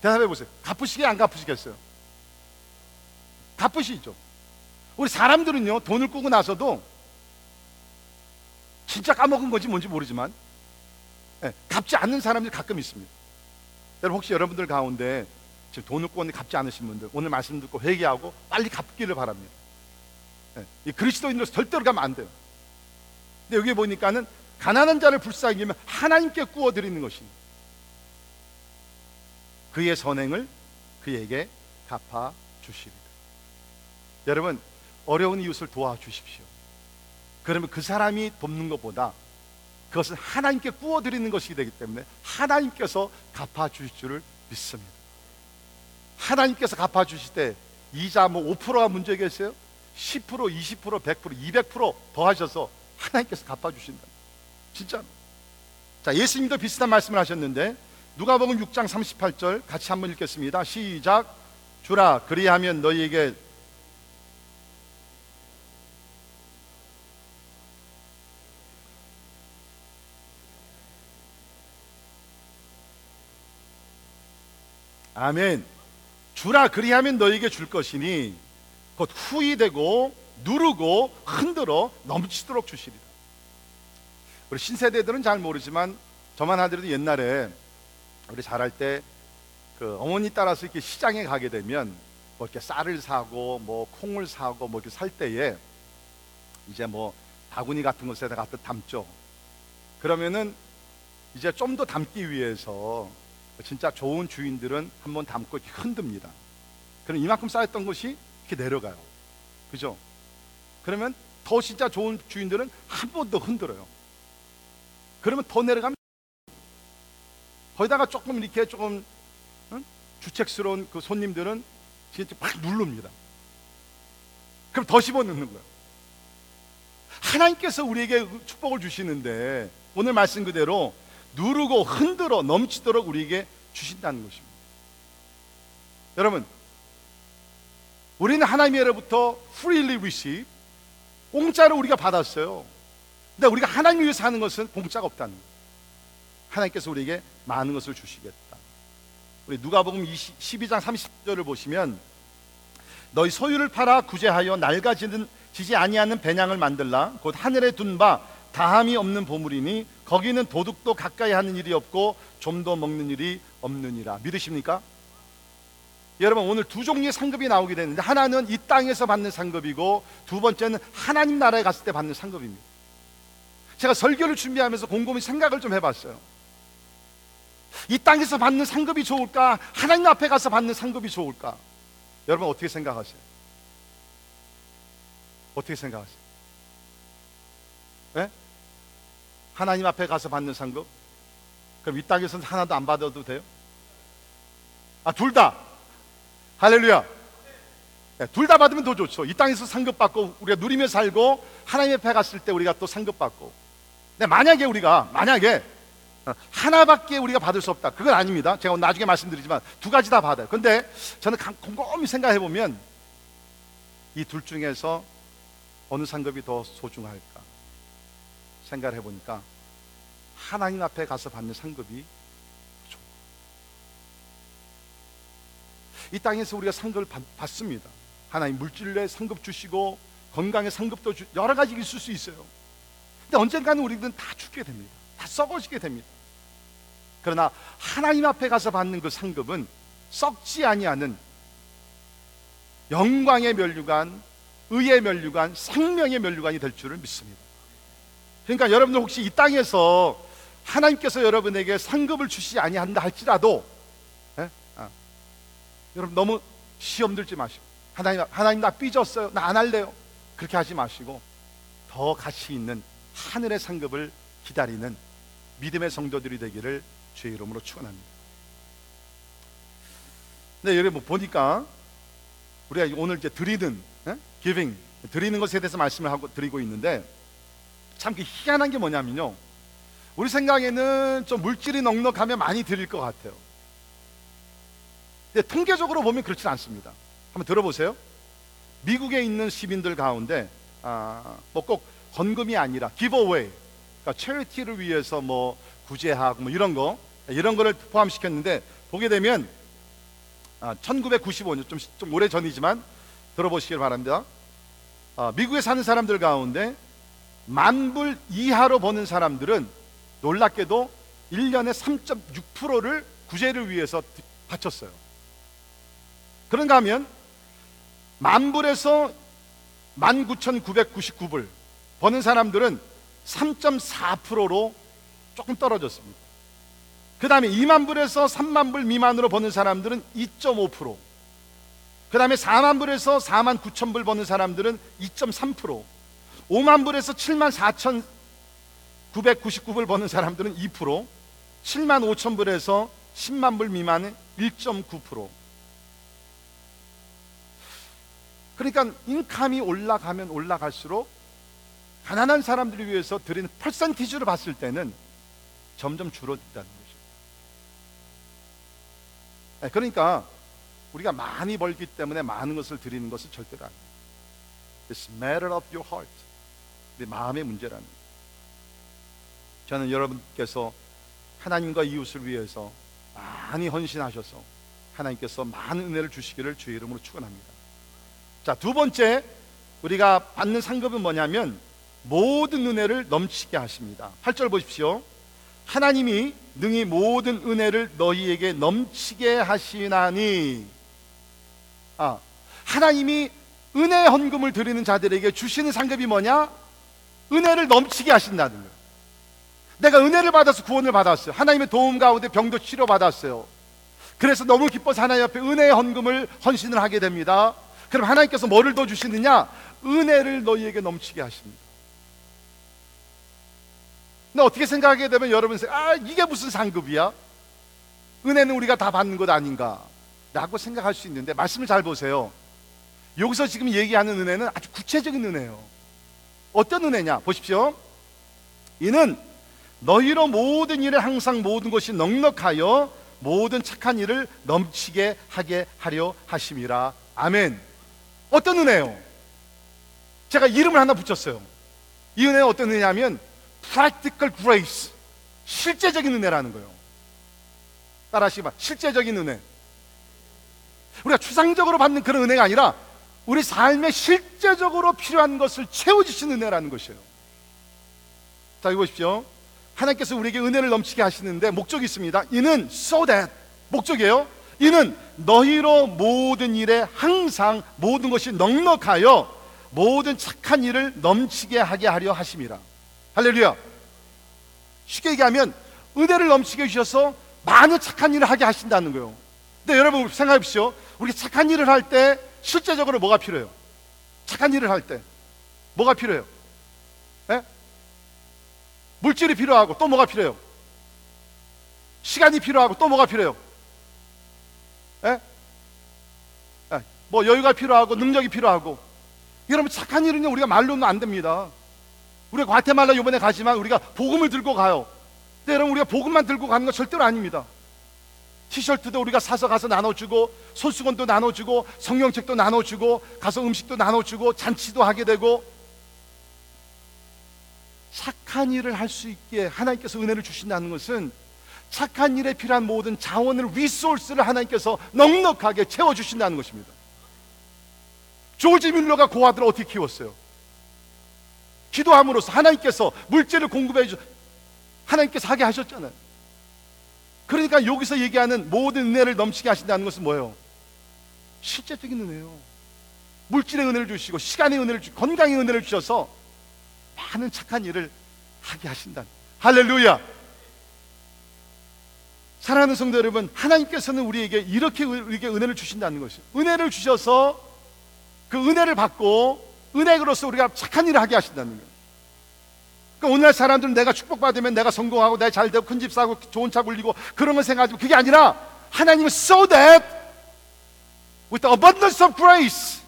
대답해 보세요. 갚으시게 안 갚으시겠어요? 갚으시죠. 우리 사람들은요 돈을 꾸고 나서도 진짜 까먹은 건지 뭔지 모르지만 네, 갚지 않는 사람들이 가끔 있습니다. 여러분 혹시 여러분들 가운데 지금 돈을 꾸었는데 갚지 않으신 분들 오늘 말씀 듣고 회개하고 빨리 갚기를 바랍니다. 네, 이 그리스도인으로서 절대로 가면 안 돼요. 근데 여기 보니까는 가난한 자를 불쌍히 여기면 하나님께 구워 드리는 것입니다. 그의 선행을 그에게 갚아 주시리라. 여러분 어려운 이웃을 도와주십시오. 그러면 그 사람이 돕는 것보다 그것은 하나님께 구워 드리는 것이 되기 때문에 하나님께서 갚아 주실 줄을 믿습니다. 하나님께서 갚아 주실 때 이자 뭐 5%가 문제겠어요? 10%, 20%, 100%, 200%더 하셔서 하나님께서 갚아 주신다. 진짜. 자, 예수님도 비슷한 말씀을 하셨는데 누가복음 6장 38절 같이 한번 읽겠습니다. 시작. 주라 그리하면 너희에게 아멘. 주라 그리하면 너에게 줄 것이니 곧 후이 되고 누르고 흔들어 넘치도록 주시리라. 우리 신세대들은 잘 모르지만 저만 하더라도 옛날에 우리 자랄 때 그 어머니 따라서 이렇게 시장에 가게 되면 뭐 이렇게 쌀을 사고 뭐 콩을 사고 뭐 이렇게 살 때에 이제 뭐 바구니 같은 것에다 갖다 담죠. 그러면은 이제 좀 더 담기 위해서 진짜 좋은 주인들은 한번 담고 흔듭니다. 그럼 이만큼 쌓였던 것이 이렇게 내려가요. 그죠? 그러면 더 진짜 좋은 주인들은 한 번 더 흔들어요. 그러면 더 내려가면 거기다가 조금 이렇게 조금 응? 주책스러운 그 손님들은 진짜 막 누릅니다. 그럼 더 집어 넣는 거예요. 하나님께서 우리에게 축복을 주시는데 오늘 말씀 그대로 누르고 흔들어 넘치도록 우리에게 주신다는 것입니다. 여러분, 우리는 하나님으로부터 freely receive 공짜로 우리가 받았어요. 근데 우리가 하나님 위해서 하는 것은 공짜가 없다는 거예요. 하나님께서 우리에게 많은 것을 주시겠다. 우리 누가복음 20, 12장 30절을 보시면 너희 소유를 팔아 구제하여 낡아지는 지지 아니하는 배낭을 만들라 곧 하늘에 둔 바 다함이 없는 보물이니 거기는 도둑도 가까이 하는 일이 없고 좀도 먹는 일이 없느니라 믿으십니까? 여러분 오늘 두 종류의 상급이 나오게 되는데 하나는 이 땅에서 받는 상급이고 두 번째는 하나님 나라에 갔을 때 받는 상급입니다. 제가 설교를 준비하면서 곰곰이 생각을 좀 해봤어요. 이 땅에서 받는 상급이 좋을까? 하나님 앞에 가서 받는 상급이 좋을까? 여러분 어떻게 생각하세요? 어떻게 생각하세요? 하나님 앞에 가서 받는 상급? 그럼 이 땅에서는 하나도 안 받아도 돼요? 아, 둘 다. 할렐루야. 네, 둘다 받으면 더 좋죠. 이 땅에서 상급 받고 우리가 누리며 살고 하나님 앞에 갔을 때 우리가 또 상급 받고. 근데 만약에 우리가 만약에 어, 하나밖에 우리가 받을 수 없다. 그건 아닙니다. 제가 나중에 말씀드리지만 두 가지 다 받아요. 근데 저는 강- 곰곰이 생각해 보면 이 둘 중에서 어느 상급이 더 소중할까 생각을 해보니까 하나님 앞에 가서 받는 상급이 좋. 이 땅에서 우리가 상급을 받, 받습니다. 하나님 물질에 상급 주시고 건강에 상급도 주, 여러 가지 있을 수 있어요. 근데 언젠가는 우리들은 다 죽게 됩니다. 다 썩어지게 됩니다. 그러나 하나님 앞에 가서 받는 그 상급은 썩지 아니하는 영광의 면류관, 의의 면류관, 생명의 면류관이 될 줄을 믿습니다. 그러니까 여러분들 혹시 이 땅에서 하나님께서 여러분에게 상급을 주시지 아니한다 할지라도 예? 아. 여러분 너무 시험 들지 마시고 하나님 하나님 나 삐졌어요 나 안 할래요 그렇게 하지 마시고 더 가치 있는 하늘의 상급을 기다리는 믿음의 성도들이 되기를 주의 이름으로 축원합니다. 네, 여기 뭐 보니까 우리가 오늘 이제 드리는 예? giving 드리는 것에 대해서 말씀을 하고 드리고 있는데 참그 희한한 게 뭐냐면요. 우리 생각에는 좀 물질이 넉넉하면 많이 드릴 것 같아요. 근데 통계적으로 보면 그렇지 않습니다. 한번 들어보세요. 미국에 있는 시민들 가운데 아, 뭐꼭 헌금이 아니라 giveaway, 그러니까 체리티를 위해서 뭐 구제하고 뭐 이런 거 이런 거를 포함시켰는데 보게 되면 아, 1995년 좀, 좀 오래 전이지만 들어보시길 바랍니다. 아, 미국에 사는 사람들 가운데 만불 이하로 버는 사람들은 놀랍게도 1년에 3.6%를 구제를 위해서 바쳤어요. 그런가 하면 만불에서 19,999불 버는 사람들은 3.4%로 조금 떨어졌습니다. 그 다음에 2만 불에서 3만 불 미만으로 버는 사람들은 2.5%. 그 다음에 4만 불에서 4만 9천 불 버는 사람들은 2.3%. 5만 불에서 7만 4천 999불 버는 사람들은 2%. 7만 5천 불에서 10만 불 미만은 1.9%. 그러니까 인감이 올라가면 올라갈수록 가난한 사람들을 위해서 드리는 퍼센티지로 봤을 때는 점점 줄어든다는 거죠. 네, 그러니까 우리가 많이 벌기 때문에 많은 것을 드리는 것은 절대로 아니에요. It's matter of your heart. 내 마음의 문제라는 거예요. 저는 여러분께서 하나님과 이웃을 위해서 많이 헌신하셔서 하나님께서 많은 은혜를 주시기를 주의 이름으로 축원합니다. 자, 두 번째 우리가 받는 상급은 뭐냐면 모든 은혜를 넘치게 하십니다. 8절 보십시오. 하나님이 능히 모든 은혜를 너희에게 넘치게 하시나니 아, 하나님이 은혜의 헌금을 드리는 자들에게 주시는 상급이 뭐냐? 은혜를 넘치게 하신다는 거예요. 내가 은혜를 받아서 구원을 받았어요. 하나님의 도움 가운데 병도 치료 받았어요. 그래서 너무 기뻐서 하나님 앞에 은혜의 헌금을 헌신을 하게 됩니다. 그럼 하나님께서 뭐를 더 주시느냐? 은혜를 너희에게 넘치게 하십니다. 근데 어떻게 생각하게 되면 여러분 아 이게 무슨 상급이야? 은혜는 우리가 다 받는 것 아닌가? 라고 생각할 수 있는데 말씀을 잘 보세요. 여기서 지금 얘기하는 은혜는 아주 구체적인 은혜예요. 어떤 은혜냐? 보십시오. 이는 너희로 모든 일에 항상 모든 것이 넉넉하여 모든 착한 일을 넘치게 하게 하려 하심이라. 아멘. 어떤 은혜요? 제가 이름을 하나 붙였어요. 이 은혜는 어떤 은혜냐면 practical grace. 실제적인 은혜라는 거예요. 따라하시기 바 실제적인 은혜. 우리가 추상적으로 받는 그런 은혜가 아니라 우리 삶에 실제적으로 필요한 것을 채워주시는 은혜라는 것이에요. 자, 이거 보십시오. 하나님께서 우리에게 은혜를 넘치게 하시는데 목적이 있습니다. 이는 so that 목적이에요. 이는 너희로 모든 일에 항상 모든 것이 넉넉하여 모든 착한 일을 넘치게 하게 하려 하심이라. 할렐루야. 쉽게 얘기하면 은혜를 넘치게 해주셔서 많은 착한 일을 하게 하신다는 거예요. 근데 여러분 생각해 보십시오. 우리 착한 일을 할때 실제적으로 뭐가 필요해요? 착한 일을 할 때 뭐가 필요해요? 예? 물질이 필요하고 또 뭐가 필요해요? 시간이 필요하고 또 뭐가 필요해요? 예? 예, 뭐 여유가 필요하고 능력이 필요하고 여러분 착한 일은요 우리가 말로는 안 됩니다. 우리가 과테말라 이번에 가지만 우리가 복음을 들고 가요. 근데 여러분 우리가 복음만 들고 가는 건 절대로 아닙니다. 티셔츠도 우리가 사서 가서 나눠주고 손수건도 나눠주고 성경책도 나눠주고 가서 음식도 나눠주고 잔치도 하게 되고 착한 일을 할 수 있게 하나님께서 은혜를 주신다는 것은 착한 일에 필요한 모든 자원을 리소스를 하나님께서 넉넉하게 채워 주신다는 것입니다. 조지 밀러가 고아들을 어떻게 키웠어요? 기도함으로써 하나님께서 물질을 공급해 주 하나님께서 하게 하셨잖아요. 그러니까 여기서 얘기하는 모든 은혜를 넘치게 하신다는 것은 뭐예요? 실제적인 은혜요. 물질의 은혜를 주시고 시간의 은혜를 주시고 건강의 은혜를 주셔서 많은 착한 일을 하게 하신다. 할렐루야. 사랑하는 성도 여러분, 하나님께서는 우리에게 이렇게 우리에게 은혜를 주신다는 것이요. 은혜를 주셔서 그 은혜를 받고 은혜로서 우리가 착한 일을 하게 하신다는 거예요. 그러니까 오늘날 사람들은 내가 축복받으면 내가 성공하고 내가 잘 되고 큰 집 사고 좋은 차 굴리고 그런 걸 생각하지만 그게 아니라 하나님은 so that with the abundance of grace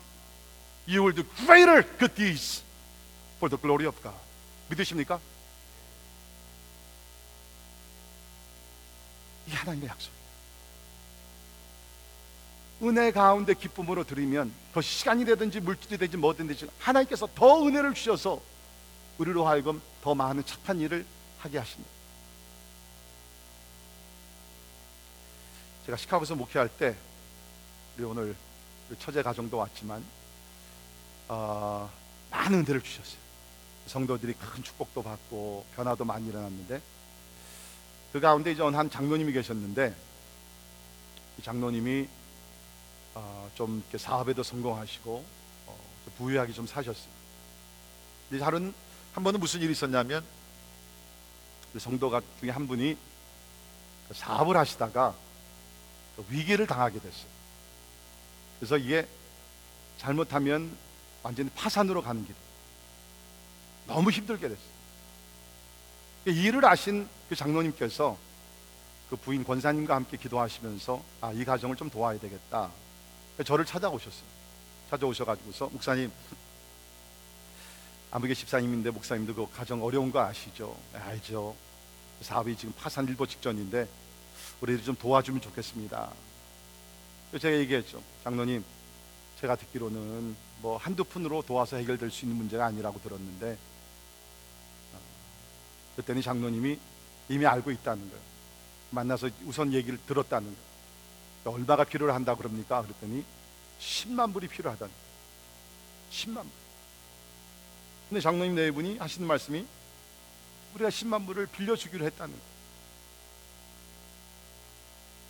you will do greater good deeds for the glory of God. 믿으십니까? 이 하나님의 약속. 은혜 가운데 기쁨으로 드리면 더 시간이 되든지 물질이 되든지 뭐든 되지 하나님께서 더 은혜를 주셔서 우리로 하여금 더 많은 착한 일을 하게 하십니다. 제가 시카고에서 목회할 때 우리 오늘 우리 처제 가정도 왔지만 어, 많은 은혜를 주셨어요. 성도들이 큰 축복도 받고 변화도 많이 일어났는데 그 가운데 이제 한 장로님이 계셨는데 이 장로님이 어, 좀 사업에도 성공하시고 어, 부유하게 좀 사셨어요. 근데 다른 한 번은 무슨 일이 있었냐면 그 성도가 중에 한 분이 그 사업을 하시다가 그 위기를 당하게 됐어요. 그래서 이게 잘못하면 완전히 파산으로 가는 길. 너무 힘들게 됐어요. 이 일을 아신 그 장로님께서 그 부인 권사님과 함께 기도하시면서 아, 이 가정을 좀 도와야 되겠다. 저를 찾아오셨어요. 찾아오셔가지고서 목사님 아무개 집사님인데 목사님도 그 가정 어려운 거 아시죠? 네, 알죠. 사업이 지금 파산 일보 직전인데 우리들이 좀 도와주면 좋겠습니다. 제가 얘기했죠. 장로님, 제가 듣기로는 뭐 한두 푼으로 도와서 해결될 수 있는 문제가 아니라고 들었는데 어, 그때는 장로님이 이미 알고 있다는 거예요. 만나서 우선 얘기를 들었다는 거예요. 얼마가 필요한다 그럽니까? 그랬더니 10만 불이 필요하다는 거예요. 10만 불. 근데 장로님 네 분이 하시는 말씀이 우리가 10만 불을 빌려주기로 했다는 거예요.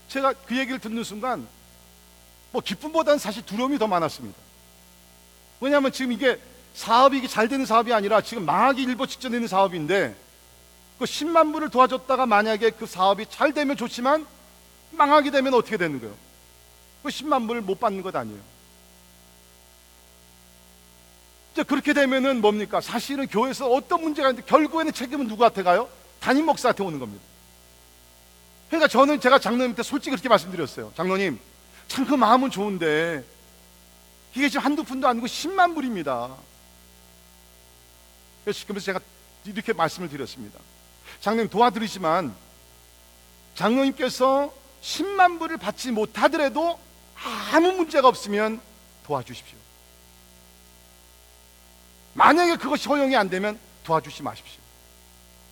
제가 그 얘기를 듣는 순간 뭐 기쁨보다는 사실 두려움이 더 많았습니다. 왜냐하면 지금 이게 사업이 잘 되는 사업이 아니라 지금 망하기 일보 직전에 있는 사업인데 그 10만 불을 도와줬다가 만약에 그 사업이 잘 되면 좋지만 망하게 되면 어떻게 되는 거예요? 그 10만 불을 못 받는 것 아니에요. 이제 그렇게 되면은 뭡니까? 사실은 교회에서 어떤 문제가 있는데 결국에는 책임은 누구한테 가요? 담임 목사한테 오는 겁니다. 그러니까 저는 제가 장로님한테 솔직히 그렇게 말씀드렸어요. 장로님, 참 그 마음은 좋은데 이게 지금 한두 푼도 아니고 10만 불입니다. 그래서 제가 이렇게 말씀을 드렸습니다. 장로님 도와드리지만 장로님께서 10만 불을 받지 못하더라도 아무 문제가 없으면 도와주십시오. 만약에 그것이 허용이 안 되면 도와주시 마십시오.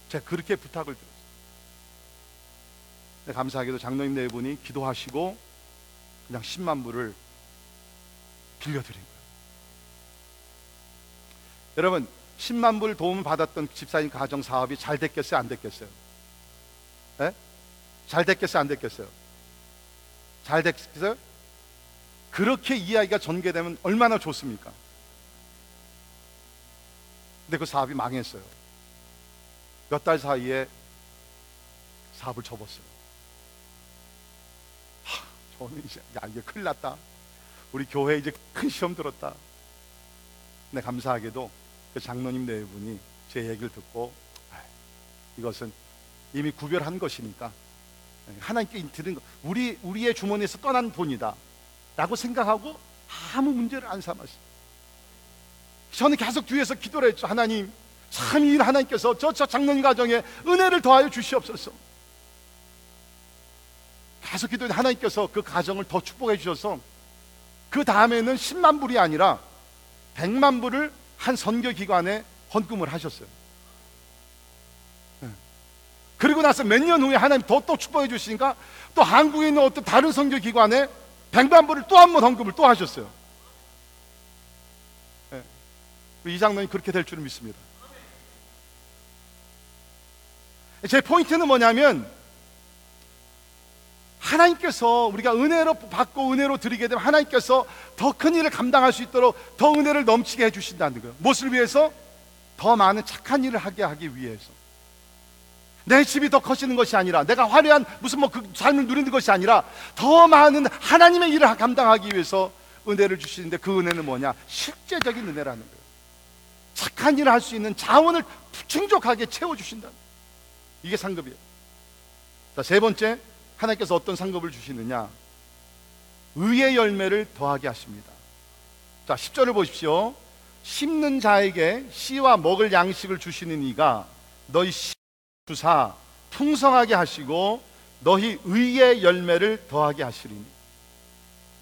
제가 그렇게 부탁을 드렸어요. 네, 감사하게도 장로님 네 분이 기도하시고 그냥 10만 불을 빌려드린 거예요. 여러분 10만 불 도움을 받았던 집사님 가정 사업이 잘 됐겠어요? 안 됐겠어요? 네? 잘 됐겠어요? 안 됐겠어요? 잘 됐겠어요? 그렇게 이야기가 전개되면 얼마나 좋습니까? 근데 그 사업이 망했어요. 몇 달 사이에 사업을 접었어요. 하, 저는 이제 야 이게 큰일 났다. 우리 교회 이제 큰 시험 들었다. 근데 감사하게도 그 장로님 네 분이 제 얘기를 듣고 아, 이것은 이미 구별한 것이니까 하나님께 드린 거 우리 우리의 주머니에서 떠난 돈이다라고 생각하고 아무 문제를 안 삼았어요. 저는 계속 뒤에서 기도를 했죠. 하나님, 참이 하나님께서 저, 저 장로님 가정에 은혜를 더하여 주시옵소서. 계속 기도해 하나님께서 그 가정을 더 축복해 주셔서 그 다음에는 10만 불이 아니라 100만 불을 한 선교 기관에 헌금을 하셨어요. 네. 그리고 나서 몇 년 후에 하나님 더 또 축복해 주시니까 또 한국에 있는 어떤 다른 선교 기관에 100만 불을 또 한 번 헌금을 또 하셨어요. 이 장로님 그렇게 될 줄은 믿습니다. 제 포인트는 뭐냐면 하나님께서 우리가 은혜로 받고 은혜로 드리게 되면 하나님께서 더 큰 일을 감당할 수 있도록 더 은혜를 넘치게 해주신다는 거예요. 무엇을 위해서? 더 많은 착한 일을 하게 하기 위해서. 내 집이 더 커지는 것이 아니라 내가 화려한 무슨 뭐 그 삶을 누리는 것이 아니라 더 많은 하나님의 일을 감당하기 위해서 은혜를 주시는데 그 은혜는 뭐냐? 실제적인 은혜라는 거예요. 착한 일을 할 수 있는 자원을 충족하게 채워주신다. 이게 상급이에요. 자, 세 번째, 하나님께서 어떤 상급을 주시느냐? 의의 열매를 더하게 하십니다. 자, 10절을 보십시오. 심는 자에게 씨와 먹을 양식을 주시는 이가 너희 씨 주사 풍성하게 하시고 너희 의의 열매를 더하게 하시리니.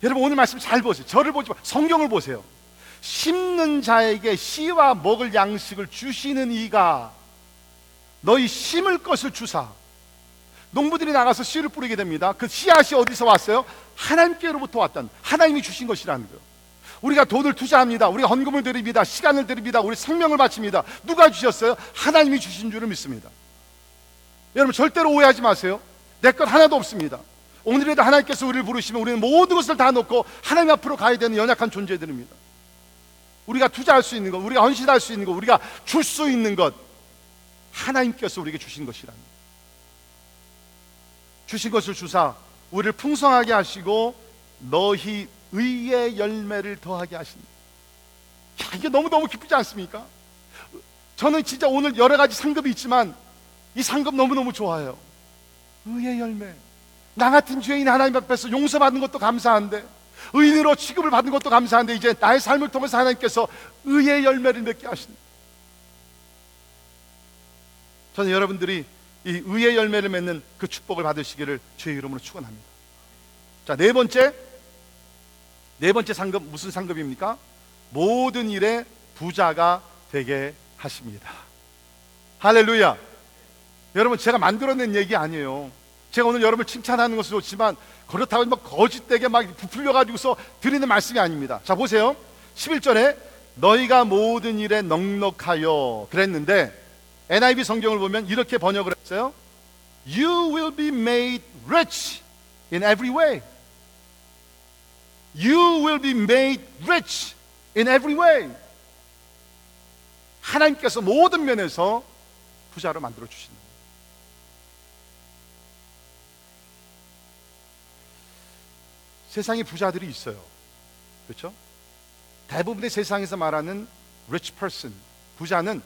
여러분 오늘 말씀 잘 보세요. 저를 보지 마. 성경을 보세요. 심는 자에게 씨와 먹을 양식을 주시는 이가 너희 심을 것을 주사 농부들이 나가서 씨를 뿌리게 됩니다. 그 씨앗이 어디서 왔어요? 하나님께로부터 왔던 하나님이 주신 것이라는 거예요. 우리가 돈을 투자합니다. 우리가 헌금을 드립니다. 시간을 드립니다. 우리 생명을 바칩니다. 누가 주셨어요? 하나님이 주신 줄을 믿습니다. 여러분 절대로 오해하지 마세요. 내 것 하나도 없습니다. 오늘에도 하나님께서 우리를 부르시면 우리는 모든 것을 다 놓고 하나님 앞으로 가야 되는 연약한 존재들입니다. 우리가 투자할 수 있는 것, 우리가 헌신할 수 있는 것, 우리가 줄 수 있는 것 하나님께서 우리에게 주신 것이랍니다. 주신 것을 주사 우리를 풍성하게 하시고 너희 의의 열매를 더하게 하신다. 야, 이게 너무너무 기쁘지 않습니까? 저는 진짜 오늘 여러 가지 상급이 있지만 이 상급 너무너무 좋아요. 의의 열매. 나 같은 죄인 하나님 앞에서 용서받는 것도 감사한데 의인으로 취급을 받는 것도 감사한데 이제 나의 삶을 통해서 하나님께서 의의 열매를 맺게 하신다. 저는 여러분들이 이 의의 열매를 맺는 그 축복을 받으시기를 주의 이름으로 축원합니다. 자, 네 번째 네 번째 상급 무슨 상급입니까? 모든 일에 부자가 되게 하십니다. 할렐루야. 여러분 제가 만들어낸 얘기 아니에요. 제가 오늘 여러분을 칭찬하는 것은 좋지만 그렇다고 막 거짓되게 막 부풀려 가지고서 드리는 말씀이 아닙니다. 자 보세요. 11절에 너희가 모든 일에 넉넉하여 그랬는데 NIV 성경을 보면 이렇게 번역을 했어요. You will be made rich in every way. You will be made rich in every way. 하나님께서 모든 면에서 부자로 만들어 주신다. 세상에 부자들이 있어요. 그렇죠? 대부분의 세상에서 말하는 rich person, 부자는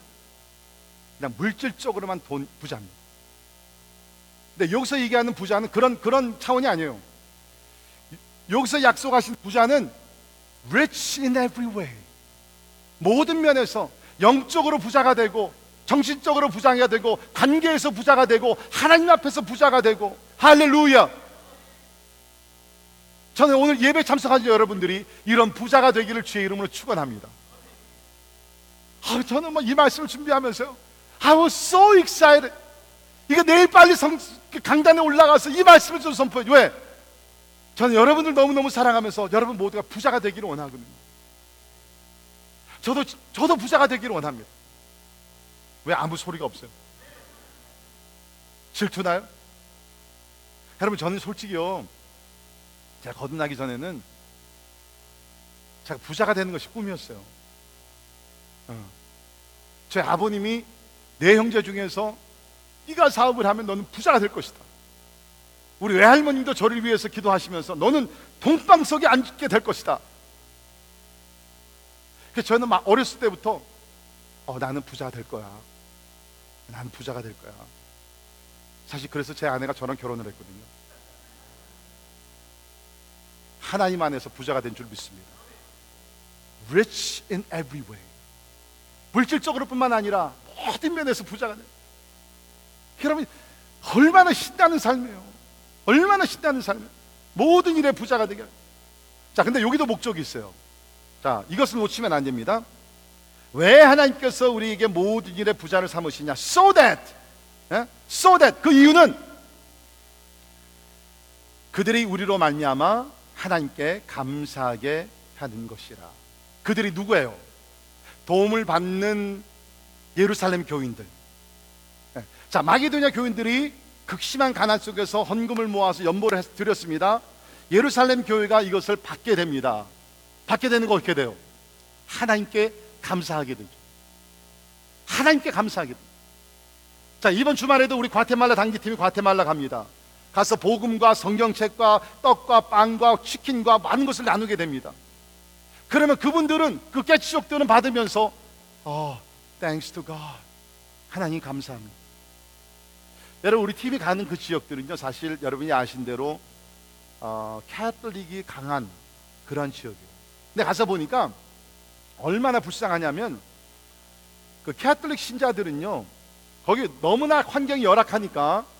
그냥 물질적으로만 돈 부자입니다. 근데 여기서 얘기하는 부자는 그런 그런 차원이 아니에요. 여기서 약속하신 부자는 rich in every way. 모든 면에서 영적으로 부자가 되고 정신적으로 부자가 되고 관계에서 부자가 되고 하나님 앞에서 부자가 되고 할렐루야. 저는 오늘 예배 참석하신 여러분들이 이런 부자가 되기를 주의 이름으로 축원합니다. 아, 저는 뭐 이 말씀을 준비하면서요. I was so excited. 이거 내일 빨리 성, 강단에 올라가서 이 말씀을 좀 선포해. 왜? 저는 여러분들 너무너무 사랑하면서 여러분 모두가 부자가 되기를 원하거든요. 저도, 저도 부자가 되기를 원합니다. 왜 아무 소리가 없어요? 질투나요? 여러분, 저는 솔직히요. 제가 거듭나기 전에는 제가 부자가 되는 것이 꿈이었어요. 어. 제 아버님이 내 형제 중에서 네가 사업을 하면 너는 부자가 될 것이다. 우리 외할머님도 저를 위해서 기도하시면서 너는 동방석에 앉게 될 것이다. 그래서 저는 막 어렸을 때부터 어, 나는 부자가 될 거야. 나는 부자가 될 거야. 사실 그래서 제 아내가 저랑 결혼을 했거든요. 하나님 안에서 부자가 된 줄 믿습니다. Rich in every way. 물질적으로뿐만 아니라 모든 면에서 부자가 돼. 여러분 얼마나 신나는 삶이에요. 얼마나 신나는 삶이에요. 모든 일에 부자가 되게. 자, 근데 여기도 목적이 있어요. 자, 이것을 놓치면 안 됩니다. 왜 하나님께서 우리에게 모든 일에 부자를 삼으시냐? So that, 예? so that 그 이유는 그들이 우리로 말미암아 하나님께 감사하게 하는 것이라. 그들이 누구예요? 도움을 받는 예루살렘 교인들. 예. 자, 마게도냐 교인들이 극심한 가난 속에서 헌금을 모아서 연보를 드렸습니다. 예루살렘 교회가 이것을 받게 됩니다. 받게 되는 거 어떻게 돼요? 하나님께 감사하게 되죠. 하나님께 감사하게 돼요. 자, 이번 주말에도 우리 과테말라 단기팀이 과테말라 갑니다. 가서 복음과 성경책과 떡과 빵과 치킨과 많은 것을 나누게 됩니다. 그러면 그분들은 그 깨치족들은 받으면서 어, thanks to God. 하나님 감사합니다. 여러분 우리 팀이 가는 그 지역들은요 사실 여러분이 아신 대로 어, 캐톨릭이 강한 그런 지역이에요. 근데 가서 보니까 얼마나 불쌍하냐면 그 캐톨릭 신자들은요 거기 너무나 환경이 열악하니까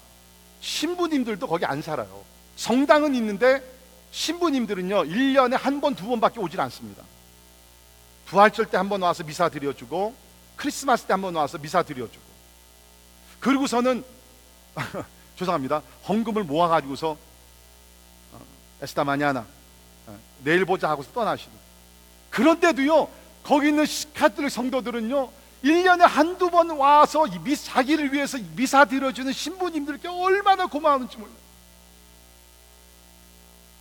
신부님들도 거기 안 살아요. 성당은 있는데 신부님들은요, 1년에 한 번, 두 번밖에 오질 않습니다. 부활절 때 한 번 와서 미사 드려주고, 크리스마스 때 한 번 와서 미사 드려주고, 그리고서는, [LAUGHS] 죄송합니다. 헌금을 모아가지고서, 어, hasta mañana, 어, 내일 보자 하고서 떠나시고. 그런데도요, 거기 있는 카톨릭 성도들은요, 1년에 한두 번 와서 미, 자기를 위해서 미사 드려주는 신부님들께 얼마나 고마운지 몰라요.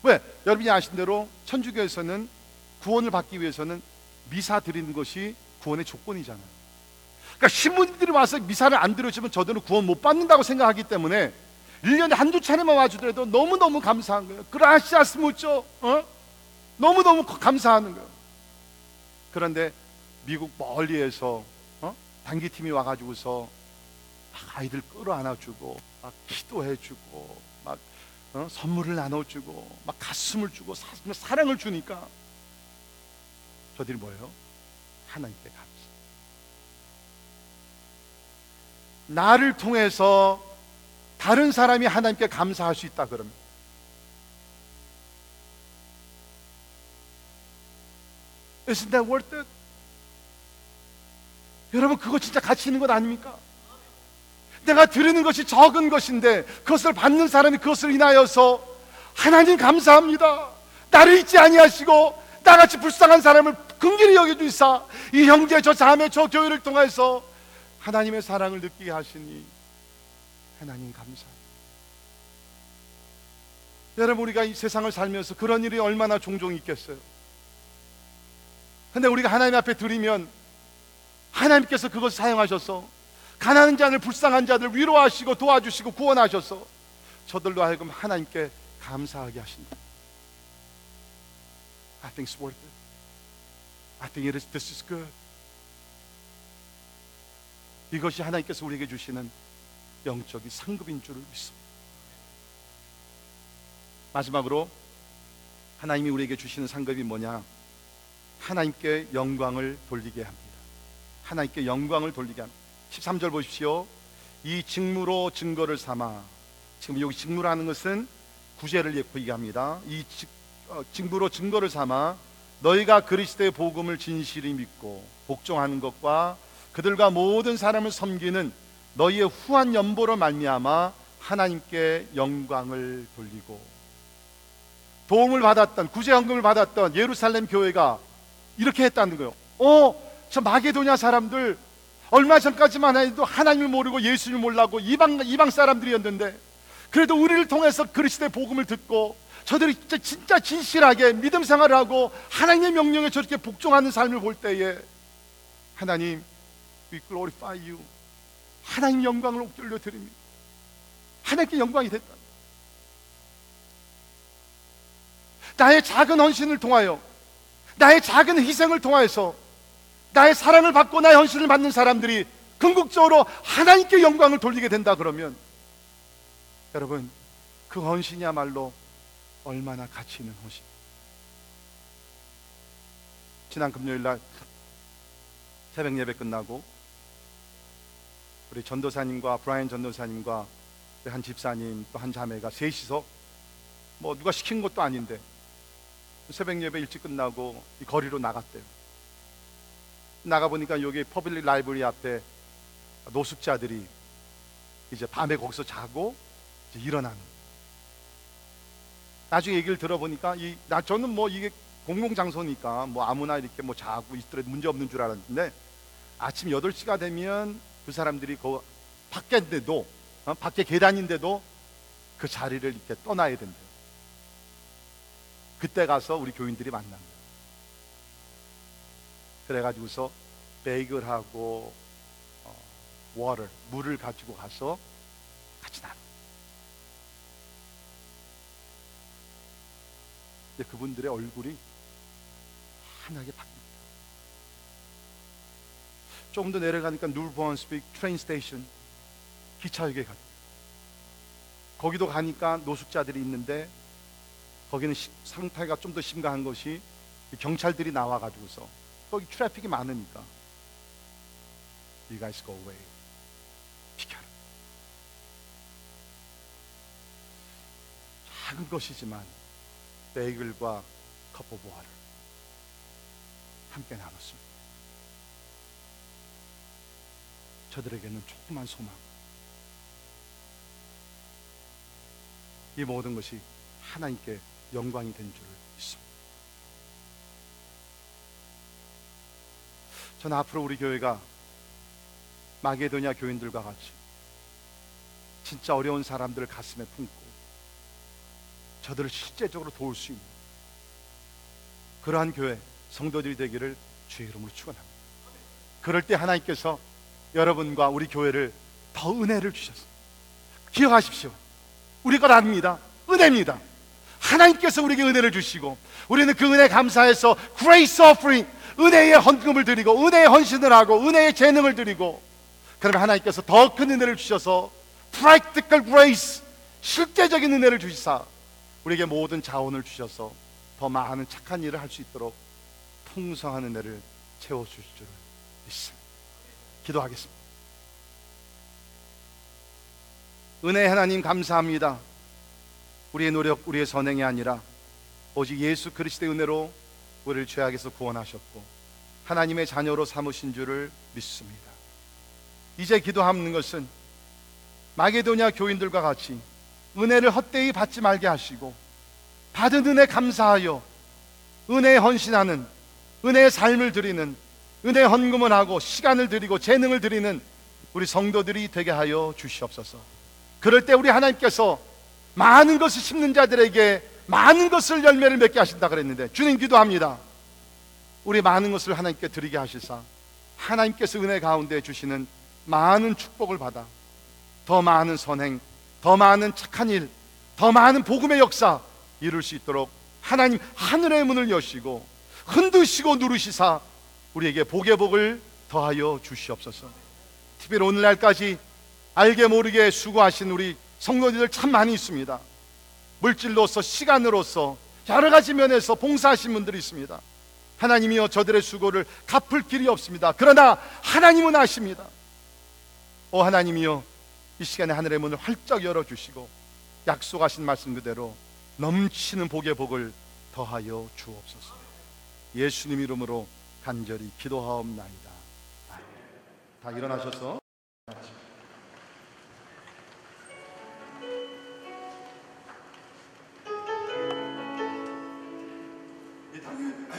왜? 여러분이 아신 대로 천주교에서는 구원을 받기 위해서는 미사 드리는 것이 구원의 조건이잖아요. 그러니까 신부님들이 와서 미사를 안 드려주면 저들은 구원 못 받는다고 생각하기 때문에 1년에 한두 차례만 와주더라도 너무너무 감사한 거예요. 그라시아스 무죠. 어? 너무너무 감사하는 거예요. 그런데 미국 멀리에서 단기팀이 와가지고서 막 아이들 끌어안아주고 막 기도해주고 막 어? 선물을 나눠주고 막 가슴을 주고 사, 사랑을 주니까 저들이 뭐예요? 하나님께 감사. 나를 통해서 다른 사람이 하나님께 감사할 수 있다 그러면 Isn't that worth it? 여러분 그거 진짜 가치 있는 것 아닙니까? 내가 드리는 것이 적은 것인데 그것을 받는 사람이 그것을 인하여서 하나님 감사합니다. 나를 잊지 아니하시고 나같이 불쌍한 사람을 긍휼히 여겨 주사 이 형제 저 자매 저 교회를 통해서 하나님의 사랑을 느끼게 하시니 하나님 감사합니다. 여러분 우리가 이 세상을 살면서 그런 일이 얼마나 종종 있겠어요. 근데 우리가 하나님 앞에 드리면 하나님께서 그것을 사용하셔서 가난한 자들, 불쌍한 자들 위로하시고 도와주시고 구원하셔서 저들로 하여금 하나님께 감사하게 하신다. I think it's worth it. I think it is, this is good. 이것이 하나님께서 우리에게 주시는 영적인 상급인 줄을 믿습니다. 마지막으로 하나님이 우리에게 주시는 상급이 뭐냐? 하나님께 영광을 돌리게 합니다. 하나님께 영광을 돌리게 합니다. 13절 보십시오. 이 직무로 증거를 삼아 지금 여기 직무라는 것은 구제를 얘기합니다. 이 직, 어, 직무로 증거를 삼아 너희가 그리스도의 복음을 진실히 믿고 복종하는 것과 그들과 모든 사람을 섬기는 너희의 후한 연보로 말미암아 하나님께 영광을 돌리고 도움을 받았던 구제헌금을 받았던 예루살렘 교회가 이렇게 했다는 거예요. 어, 저 마게도냐 사람들 얼마 전까지만 해도 하나님을 모르고 예수를 몰라고 이방 이방 사람들이었는데 그래도 우리를 통해서 그리스도의 복음을 듣고 저들이 진짜, 진짜 진실하게 믿음 생활을 하고 하나님의 명령에 저렇게 복종하는 삶을 볼 때에 하나님 we glorify you. 하나님 영광을 올려드립니다. 하나님께 영광이 됐다. 나의 작은 헌신을 통하여 나의 작은 희생을 통하여서 나의 사랑을 받고 나의 헌신을 받는 사람들이 궁극적으로 하나님께 영광을 돌리게 된다 그러면 여러분 그 헌신이야말로 얼마나 가치 있는 헌신 지난 금요일 날 새벽 예배 끝나고 우리 전도사님과 브라이언 전도사님과 한 집사님 또 한 자매가 셋이서 뭐 누가 시킨 것도 아닌데 새벽 예배 일찍 끝나고 이 거리로 나갔대요. 나가 보니까 여기 public library 앞에 노숙자들이 이제 밤에 거기서 자고 이제 일어나는. 나중에 얘기를 들어보니까 이 나 저는 뭐 이게 공공 장소니까 뭐 아무나 이렇게 뭐 자고 있더라도 문제 없는 줄 알았는데 아침 8시가 되면 그 사람들이 그 밖인데도 어? 밖에 계단인데도 그 자리를 이렇게 떠나야 된대요. 그때 가서 우리 교인들이 만납니다. 그래가지고서 베이글하고 어, 워를 물을 가지고 가서 같이 나눠. 근데 그분들의 얼굴이 환하게 바뀝니다. 조금 더 내려가니까 New Brunswick train station 기차역에 가. 거기도 가니까 노숙자들이 있는데 거기는 시, 상태가 좀 더 심각한 것이 경찰들이 나와가지고서 거기 traffic이 많으니까 You guys go away. 비켜라. 작은 것이지만 베이글과 cup of water를 함께 나눴습니다. 저들에게는 조그만 소망. 이 모든 것이 하나님께 영광이 된줄믿 저는 앞으로 우리 교회가 마게도냐 교인들과 같이 진짜 어려운 사람들을 가슴에 품고 저들을 실제적으로 도울 수 있는 그러한 교회 성도들이 되기를 주의 이름으로 축원합니다. 그럴 때 하나님께서 여러분과 우리 교회를 더 은혜를 주셨습니다. 기억하십시오. 우리 걸 아닙니다. 은혜입니다. 하나님께서 우리에게 은혜를 주시고 우리는 그 은혜 감사해서 grace offering 은혜의 헌금을 드리고 은혜의 헌신을 하고 은혜의 재능을 드리고 그러면 하나님께서 더 큰 은혜를 주셔서 practical grace 실제적인 은혜를 주시사 우리에게 모든 자원을 주셔서 더 많은 착한 일을 할 수 있도록 풍성한 은혜를 채워 주실 줄 믿습니다. 기도하겠습니다. 은혜 하나님 감사합니다. 우리의 노력, 우리의 선행이 아니라 오직 예수 그리스도의 은혜로 우리를 죄악에서 구원하셨고 하나님의 자녀로 삼으신 줄을 믿습니다. 이제 기도하는 것은 마게도냐 교인들과 같이 은혜를 헛되이 받지 말게 하시고 받은 은혜 감사하여 은혜에 헌신하는 은혜의 삶을 드리는 은혜 헌금을 하고 시간을 드리고 재능을 드리는 우리 성도들이 되게 하여 주시옵소서. 그럴 때 우리 하나님께서 많은 것을 심는 자들에게 많은 것을 열매를 맺게 하신다 그랬는데 주님 기도합니다. 우리 많은 것을 하나님께 드리게 하시사 하나님께서 은혜 가운데 주시는 많은 축복을 받아 더 많은 선행, 더 많은 착한 일, 더 많은 복음의 역사 이룰 수 있도록 하나님 하늘의 문을 여시고 흔드시고 누르시사 우리에게 복의 복을 더하여 주시옵소서. 특별히 오늘날까지 알게 모르게 수고하신 우리 성도님들 참 많이 있습니다. 물질로서 시간으로서 여러 가지 면에서 봉사하신 분들이 있습니다. 하나님이여 저들의 수고를 갚을 길이 없습니다. 그러나 하나님은 아십니다. 오 하나님이여 이 시간에 하늘의 문을 활짝 열어 주시고 약속하신 말씀 그대로 넘치는 복의 복을 더하여 주옵소서. 예수님 이름으로 간절히 기도하옵나이다. 다 일어나셔서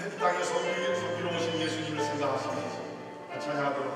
땅에, 이 땅에 성기로 성기로 오신 예수님을 생각하시면서 찬양하도록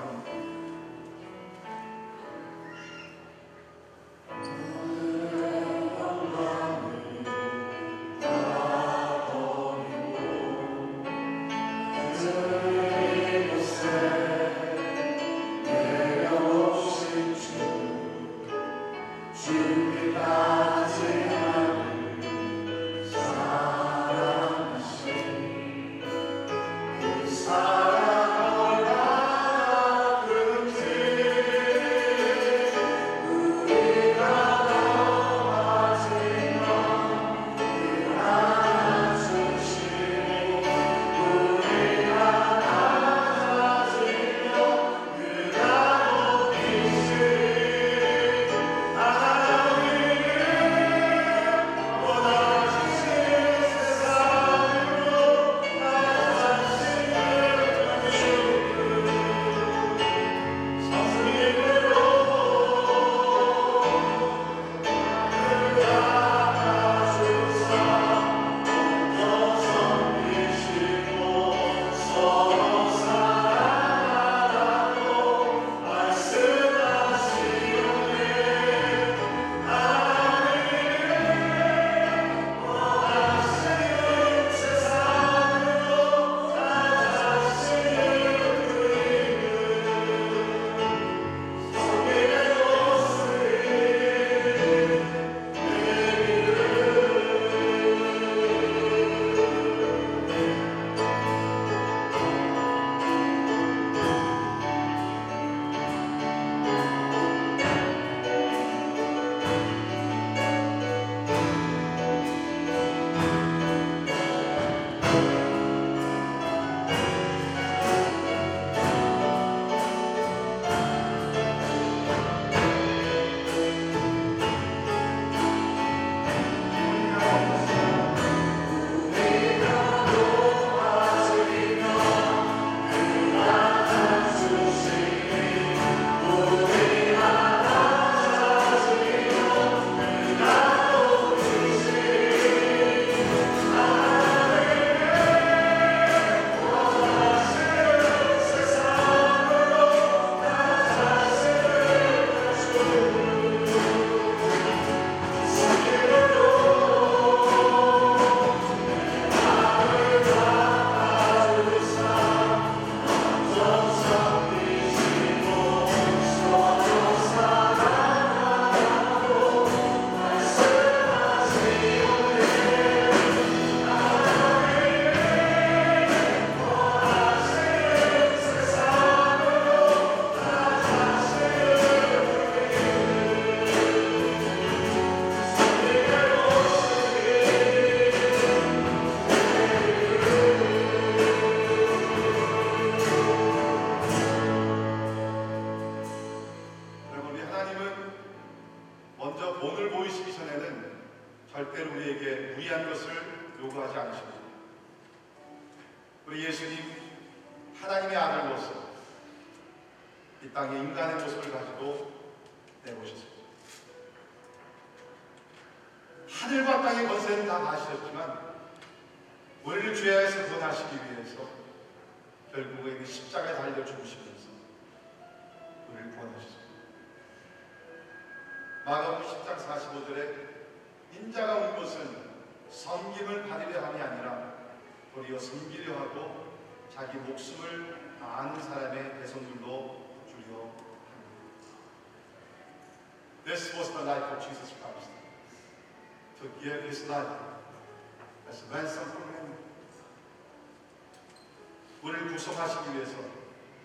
우리를 구속하시기 위해서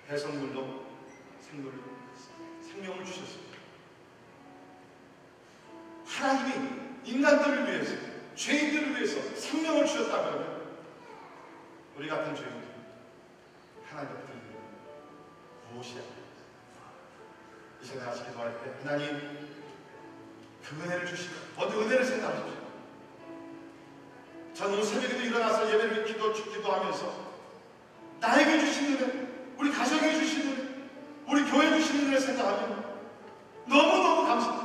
대성물로 생물을, 생명을 주셨습니다. 하나님이 인간들을 위해서, 죄인들을 위해서 생명을 주셨다 그러면 우리 같은 죄인들, 하나님 앞에 무엇이야? 이 시간에 아시 기도할 때 하나님 그 은혜를 주시고 어디 은혜를 생각하십시오. 저는 새벽에도 일어나서 예배를 기도, 기도하면서 나에게 주신 은혜, 우리 가정에 주신 은혜, 우리 교회 주신 은혜 생각하면 너무너무 감사합니다.